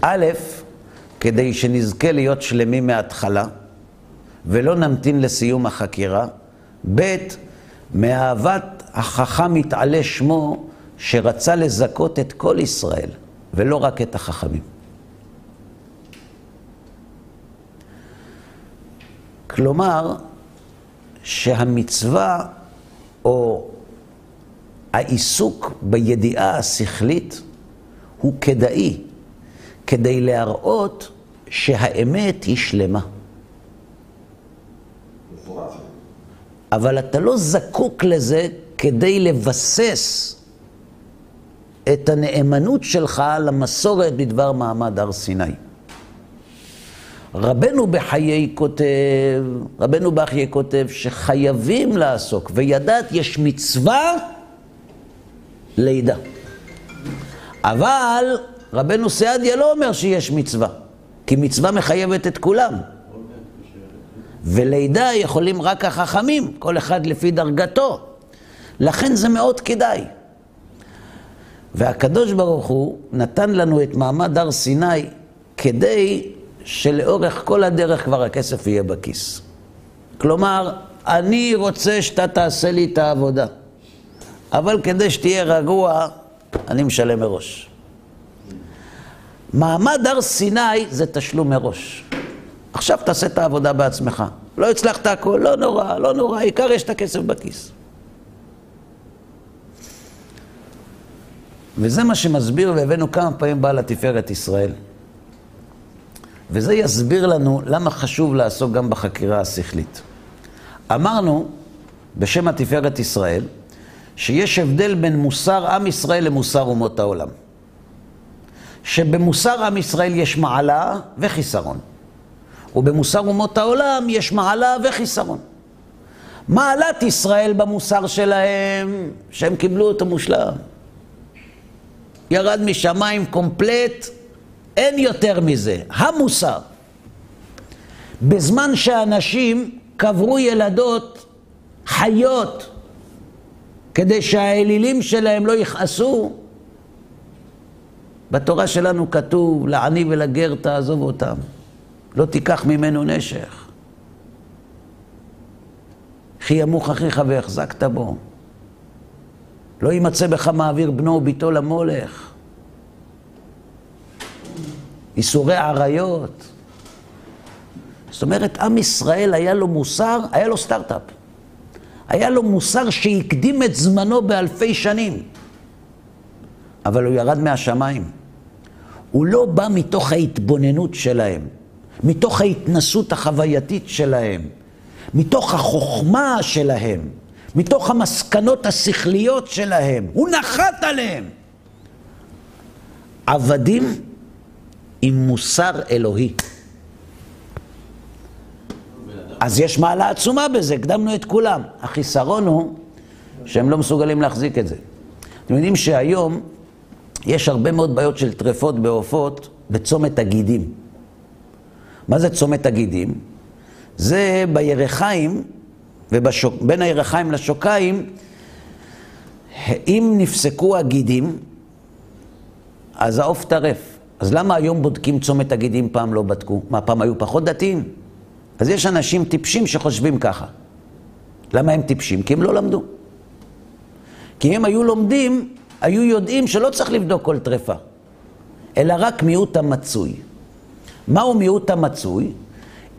א', כדי שנזכה להיות שלמים מההתחלה, ולא נמתין לסיום החקירה. ב', מאהבת החכם יתעלה שמו, שרצה לזכות את כל ישראל, ולא רק את החכמים. כלומר, שהמצווה או העיסוק בידיעה השכלית הוא כדאי, כדי להראות שהאמת היא שלמה. אבל אתה לא זקוק לזה כדי לבסס את הנאמנות שלך למסורת בדבר מעמד הר סיני. רבנו בחיי כותב, רבנו בחיי כותב שחייבים לעסוק, וידעת יש מצווה לידה. אבל רבנו סעדיה לא אומר שיש מצווה, כי מצווה מחייבת את כולם. ולידה יכולים רק החכמים, כל אחד לפי דרגתו. לכן זה מאוד כדאי. והקדוש ברוך הוא נתן לנו את מעמד הר סיני כדי שלאורך כל הדרך כבר הכסף יהיה בכיס. כלומר, אני רוצה שאתה תעשה לי את העבודה, אבל כדי שתהיה רגוע, אני משלם מראש. מעמד הר סיני זה תשלום מראש. עכשיו תעשה את העבודה בעצמך. לא הצלחת הכל, לא נורא, לא נורא, העיקר יש את הכסף בכיס. וזה מה שמסביר, והבאנו כמה פעמים בעל התפארת ישראל. וזה יסביר לנו למה חשוב לעסוק גם בחקירה השכלית. אמרנו, בשם התפארת ישראל, שיש הבדל בין מוסר עם ישראל למוסר אומות העולם. שבמוסר עם ישראל יש מעלה וחיסרון. ובמוסר אומות העולם יש מעלה וחיסרון. מעלת ישראל במוסר שלהם, שהם קיבלו אותו מושלם. ירד משמיים קומפלט, אין יותר מזה. המוסר. בזמן שאנשים קברו ילדות חיות כדי שהאלילים שלהם לא יכעסו, בתורה שלנו כתוב, לעני ולגר תעזוב אותם. לא תיקח ממנו נשך. כי ימוך אחיך והחזקת בו. לא יימצא בך מעביר בנו וביתו למולך. איסורי עריות. זאת אומרת, עם ישראל היה לו מוסר, היה לו סטארט-אפ. היה לו מוסר שהקדים את זמנו באלפי שנים. אבל הוא ירד מהשמיים. הוא לא בא מתוך ההתבוננות שלהם. מתוך ההתנסות החווייתית שלהם, מתוך החוכמה שלהם, מתוך המסקנות השכליות שלהם. הוא נחת עליהם. עבדים עם מוסר אלוהי. אז יש מעלה עצומה בזה, הקדמנו את כולם. החיסרון הוא שהם לא מסוגלים להחזיק את זה. אתם יודעים שהיום יש הרבה מאוד בעיות של טרפות בעופות בצומת הגידים. מה זה צומת הגידים? זה בירחיים, ובין הירחיים לשוקיים, אם נפסקו הגידים, אז העוף טרף. אז למה היום בודקים צומת הגידים, פעם לא בדקו? מה, פעם היו פחות דתיים? אז יש אנשים טיפשים שחושבים ככה. למה הם טיפשים? כי הם לא למדו. כי הם היו לומדים, היו יודעים שלא צריך לבדוק כל טרפה, אלא רק מיעוט המצוי. מהו מיעוט המצוי?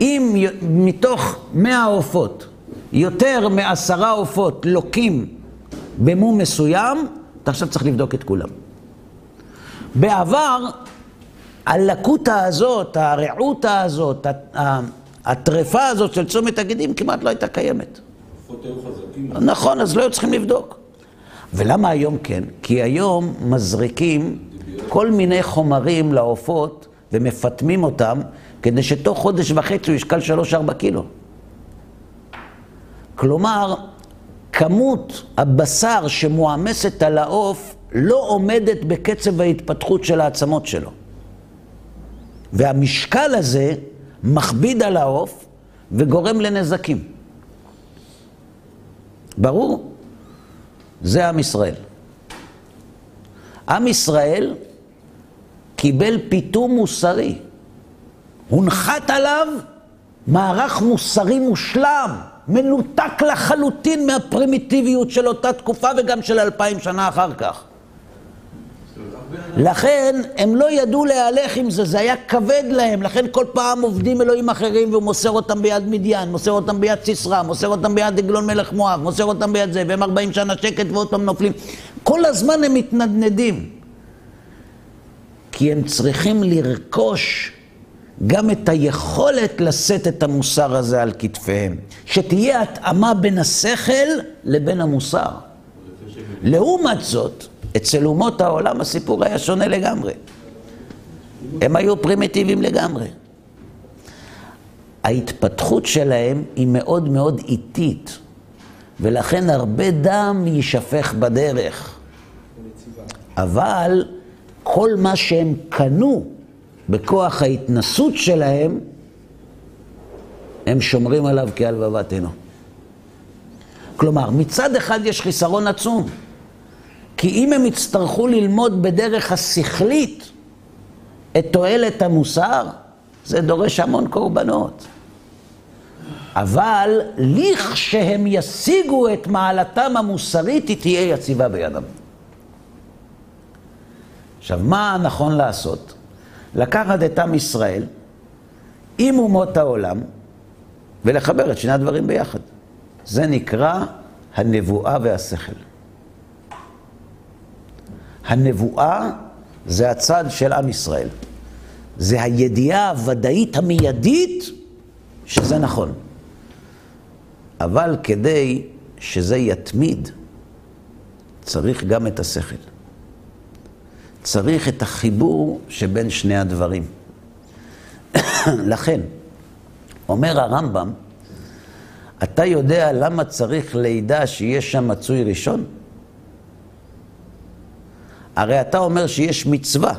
אם מתוך מאה עופות יותר מעשרה עופות לוקים במום מסוים, אתה עכשיו צריך לבדוק את כולם. בעבר, הלקוטה הזאת, הרעותה הזאת, הטרפה הזאת של צומת הגידים כמעט לא הייתה קיימת. נכון, אז לא היו צריכים לבדוק. ולמה היום כן? כי היום מזריקים כל מיני חומרים לעופות ומפטמים אותם כדי שתוך חודש וחצי הוא ישקל 3-4 קילו. כלומר, כמות הבשר שמועמסת על העוף לא עומדת בקצב ההתפתחות של העצמות שלו. והמשקל הזה מכביד על העוף וגורם לנזקים. ברור? זה עם ישראל. עם ישראל קיבל פיתום מוסרי. הונחת עליו מערך מוסרי מושלם, מנותק לחלוטין מהפרימיטיביות של אותה תקופה וגם של אלפיים שנה אחר כך. לכן הם לא ידעו להלך עם זה, זה היה כבד להם, לכן כל פעם עובדים אלוהים אחרים והוא מוסר אותם ביד מדיין, מוסר אותם ביד סיסרא, מוסר אותם ביד עגלון מלך מואב, מוסר אותם ביד זה, והם ארבעים שנה שקט ועוד פעם נופלים. כל הזמן הם מתנדנדים. כי הם צריכים לרכוש גם את היכולת לשאת את המוסר הזה על כתפיהם. שתהיה התאמה בין השכל לבין המוסר. לעומת זאת, אצל אומות העולם הסיפור היה שונה לגמרי. הם היו פרימיטיביים לגמרי. ההתפתחות שלהם היא מאוד מאוד איטית, ולכן הרבה דם יישפך בדרך. אבל כל מה שהם קנו בכוח ההתנסות שלהם, הם שומרים עליו כהלבבת עינו. כלומר, מצד אחד יש חיסרון עצום. כי אם הם יצטרכו ללמוד בדרך השכלית את תועלת המוסר, זה דורש המון קורבנות. אבל לכשהם ישיגו את מעלתם המוסרית, היא תהיה יציבה בידם. עכשיו, מה נכון לעשות? לקחת את עם ישראל עם אומות העולם ולחבר את שני הדברים ביחד. זה נקרא הנבואה והשכל. הנבואה זה הצד של עם ישראל. זה הידיעה הוודאית המיידית שזה נכון. אבל כדי שזה יתמיד, צריך גם את השכל. צריך את החיבור שבין שני הדברים. לכן, אומר הרמב"ם, אתה יודע למה צריך לידה שיש שם מצוי ראשון? הרי אתה אומר שיש מצווה.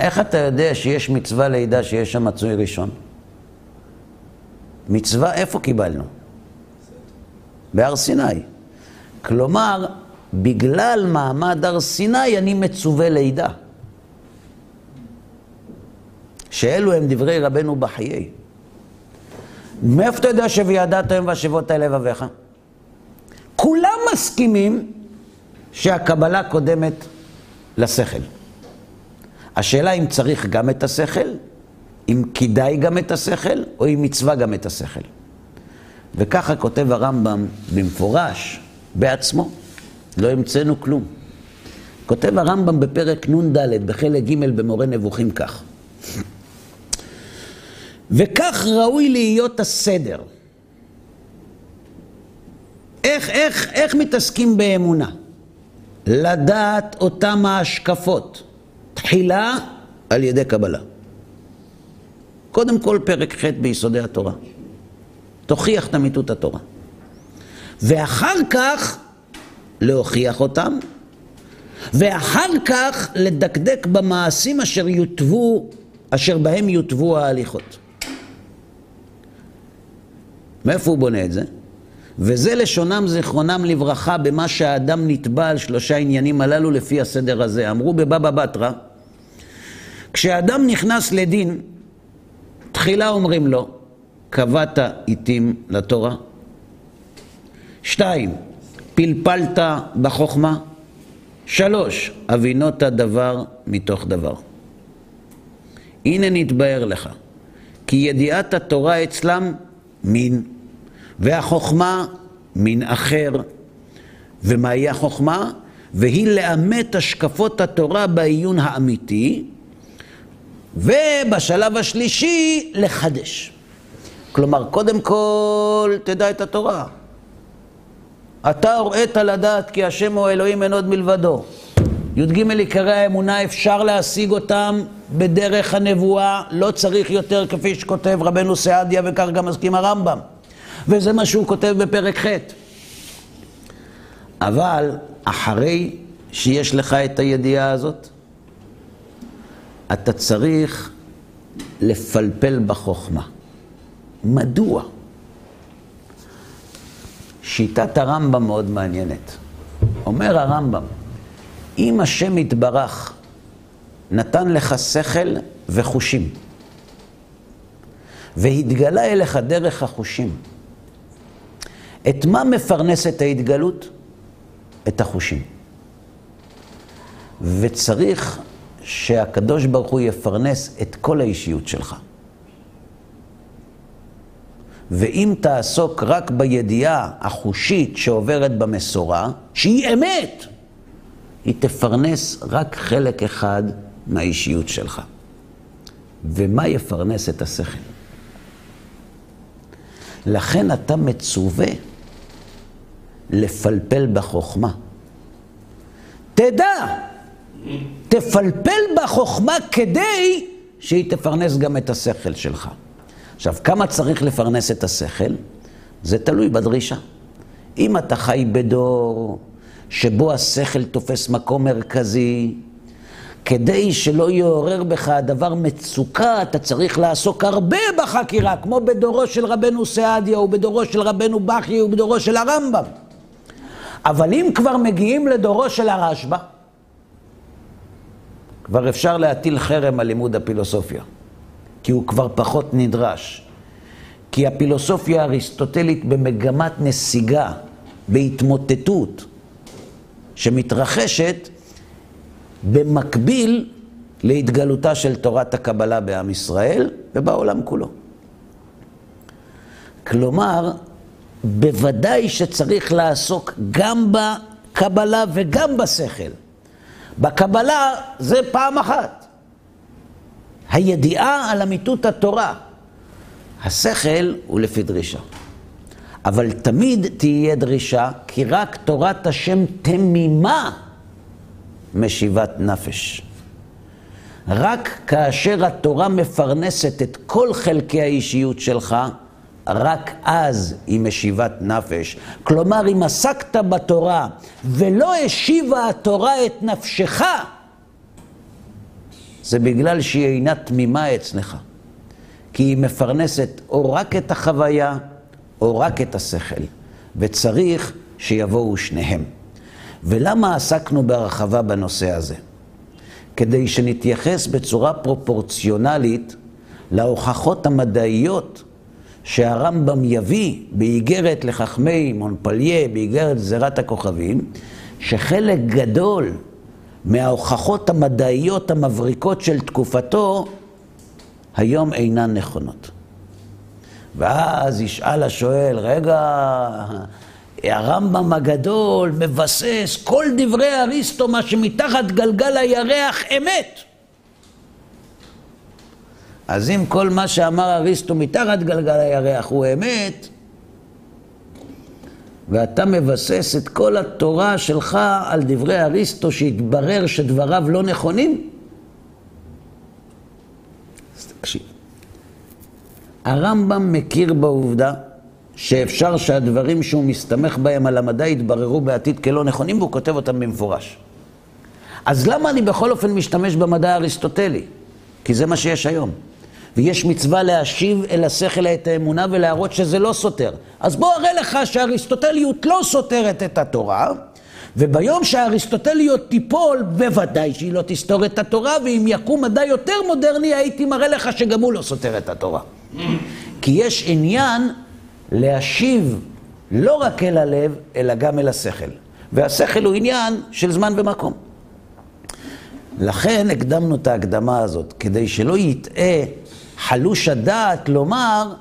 איך אתה יודע שיש מצווה לידה שיש שם מצוי ראשון? מצווה איפה קיבלנו? בהר סיני. כלומר, בגלל מעמד הר סיני אני מצווה לידה. שאלו הם דברי רבנו בחיי. מאיפה אתה יודע ש"וידעת היום והשבות אל לבביך"? כולם מסכימים שהקבלה קודמת לשכל. השאלה אם צריך גם את השכל, אם כדאי גם את השכל, או אם מצווה גם את השכל. וככה כותב הרמב"ם במפורש, בעצמו, לא המצאנו כלום. כותב הרמב"ם בפרק נ"ד, בחלק ג' במורה נבוכים כך: וכך ראוי להיות הסדר. איך, איך, איך מתעסקים באמונה? לדעת אותם ההשקפות. תחילה על ידי קבלה. קודם כל פרק ח' ביסודי התורה. תוכיח את אמיתות התורה. ואחר כך להוכיח אותם, ואחר כך לדקדק במעשים אשר יוטבו, אשר בהם יוטבו ההליכות. מאיפה הוא בונה את זה? וזה לשונם זיכרונם לברכה במה שהאדם נתבע על שלושה עניינים הללו לפי הסדר הזה. אמרו בבבא בתרא, כשאדם נכנס לדין, תחילה אומרים לו, קבעת עיתים לתורה. שתיים, פלפלת בחוכמה. שלוש, אבינות דבר מתוך דבר. הנה נתבהר לך, כי ידיעת התורה אצלם מין, והחוכמה מן אחר. ומהי החוכמה? והיא לאמת השקפות התורה בעיון האמיתי, ובשלב השלישי, לחדש. כלומר, קודם כל, תדע את התורה. אתה הוראת לדעת כי השם הוא אלוהים אין עוד מלבדו. י"ג עיקרי האמונה אפשר להשיג אותם בדרך הנבואה, לא צריך יותר כפי שכותב רבנו סעדיה וכך גם מסכים הרמב"ם. וזה מה שהוא כותב בפרק ח'. אבל אחרי שיש לך את הידיעה הזאת, אתה צריך לפלפל בחוכמה. מדוע? שיטת הרמב"ם מאוד מעניינת. אומר הרמב"ם, אם השם יתברך נתן לך שכל וחושים, והתגלה אליך דרך החושים, את מה מפרנס את ההתגלות? את החושים. וצריך שהקדוש ברוך הוא יפרנס את כל האישיות שלך. ואם תעסוק רק בידיעה החושית שעוברת במסורה, שהיא אמת, היא תפרנס רק חלק אחד מהאישיות שלך. ומה יפרנס את השכל? לכן אתה מצווה לפלפל בחוכמה. תדע, תפלפל בחוכמה כדי שהיא תפרנס גם את השכל שלך. עכשיו, כמה צריך לפרנס את השכל? זה תלוי בדרישה. אם אתה חי בדור שבו השכל תופס מקום מרכזי, כדי שלא יעורר בך הדבר מצוקה, אתה צריך לעסוק הרבה בחקירה, כמו בדורו של רבנו סעדיה, ובדורו של רבנו בכי, ובדורו של הרמב"ם. אבל אם כבר מגיעים לדורו של הרשב"א, כבר אפשר להטיל חרם על לימוד הפילוסופיה, כי הוא כבר פחות נדרש. כי הפילוסופיה האריסטוטלית במגמת נסיגה, בהתמוטטות, שמתרחשת במקביל להתגלותה של תורת הקבלה בעם ישראל ובעולם כולו. כלומר, בוודאי שצריך לעסוק גם בקבלה וגם בשכל. בקבלה זה פעם אחת. הידיעה על אמיתות התורה. השכל הוא לפי דרישה. אבל תמיד תהיה דרישה, כי רק תורת השם תמימה משיבת נפש. רק כאשר התורה מפרנסת את כל חלקי האישיות שלך, רק אז היא משיבת נפש. כלומר, אם עסקת בתורה ולא השיבה התורה את נפשך, זה בגלל שהיא אינה תמימה אצלך. כי היא מפרנסת או רק את החוויה, או רק את השכל. וצריך שיבואו שניהם. ולמה עסקנו בהרחבה בנושא הזה? כדי שנתייחס בצורה פרופורציונלית להוכחות המדעיות שהרמב"ם יביא באיגרת לחכמי מונפליה, באיגרת זירת הכוכבים, שחלק גדול מההוכחות המדעיות המבריקות של תקופתו היום אינן נכונות. ואז ישאל השואל, רגע, הרמב"ם הגדול מבסס כל דברי אריסטו, מה שמתחת גלגל הירח אמת. אז אם כל מה שאמר אריסטו מתחת גלגל הירח הוא אמת, ואתה מבסס את כל התורה שלך על דברי אריסטו שהתברר שדבריו לא נכונים, אז תקשיב. הרמב"ם מכיר בעובדה שאפשר שהדברים שהוא מסתמך בהם על המדע יתבררו בעתיד כלא נכונים, והוא כותב אותם במפורש. אז למה אני בכל אופן משתמש במדע האריסטוטלי? כי זה מה שיש היום. ויש מצווה להשיב אל השכל את האמונה ולהראות שזה לא סותר. אז בוא אראה לך שהאריסטוטליות לא סותרת את התורה, וביום שהאריסטוטליות תיפול, בוודאי שהיא לא תסתור את התורה, ואם יקום מדע יותר מודרני, הייתי מראה לך שגם הוא לא סותר את התורה. כי יש עניין להשיב לא רק אל הלב, אלא גם אל השכל. והשכל הוא עניין של זמן ומקום. לכן הקדמנו את ההקדמה הזאת, כדי שלא יטעה חלוש הדעת לומר,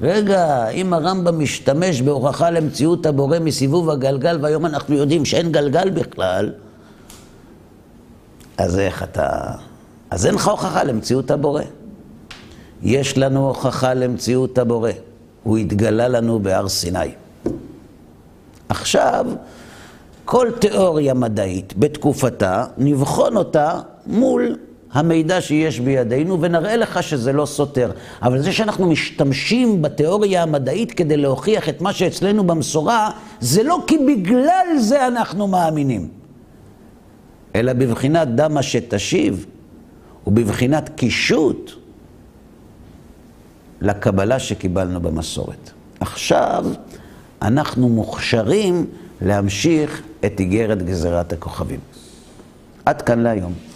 רגע, אם הרמב"ם משתמש בהוכחה למציאות הבורא מסיבוב הגלגל, והיום אנחנו יודעים שאין גלגל בכלל, אז איך אתה... אז אין לך הוכחה למציאות הבורא. יש לנו הוכחה למציאות הבורא. הוא התגלה לנו בהר סיני. עכשיו, כל תיאוריה מדעית בתקופתה, נבחון אותה מול המידע שיש בידינו ונראה לך שזה לא סותר. אבל זה שאנחנו משתמשים בתיאוריה המדעית כדי להוכיח את מה שאצלנו במסורה, זה לא כי בגלל זה אנחנו מאמינים, אלא בבחינת דמה שתשיב ובבחינת קישוט לקבלה שקיבלנו במסורת. עכשיו אנחנו מוכשרים להמשיך את איגרת גזירת הכוכבים. עד כאן להיום.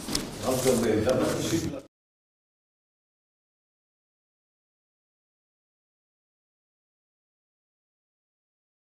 הרב גם דף השלישי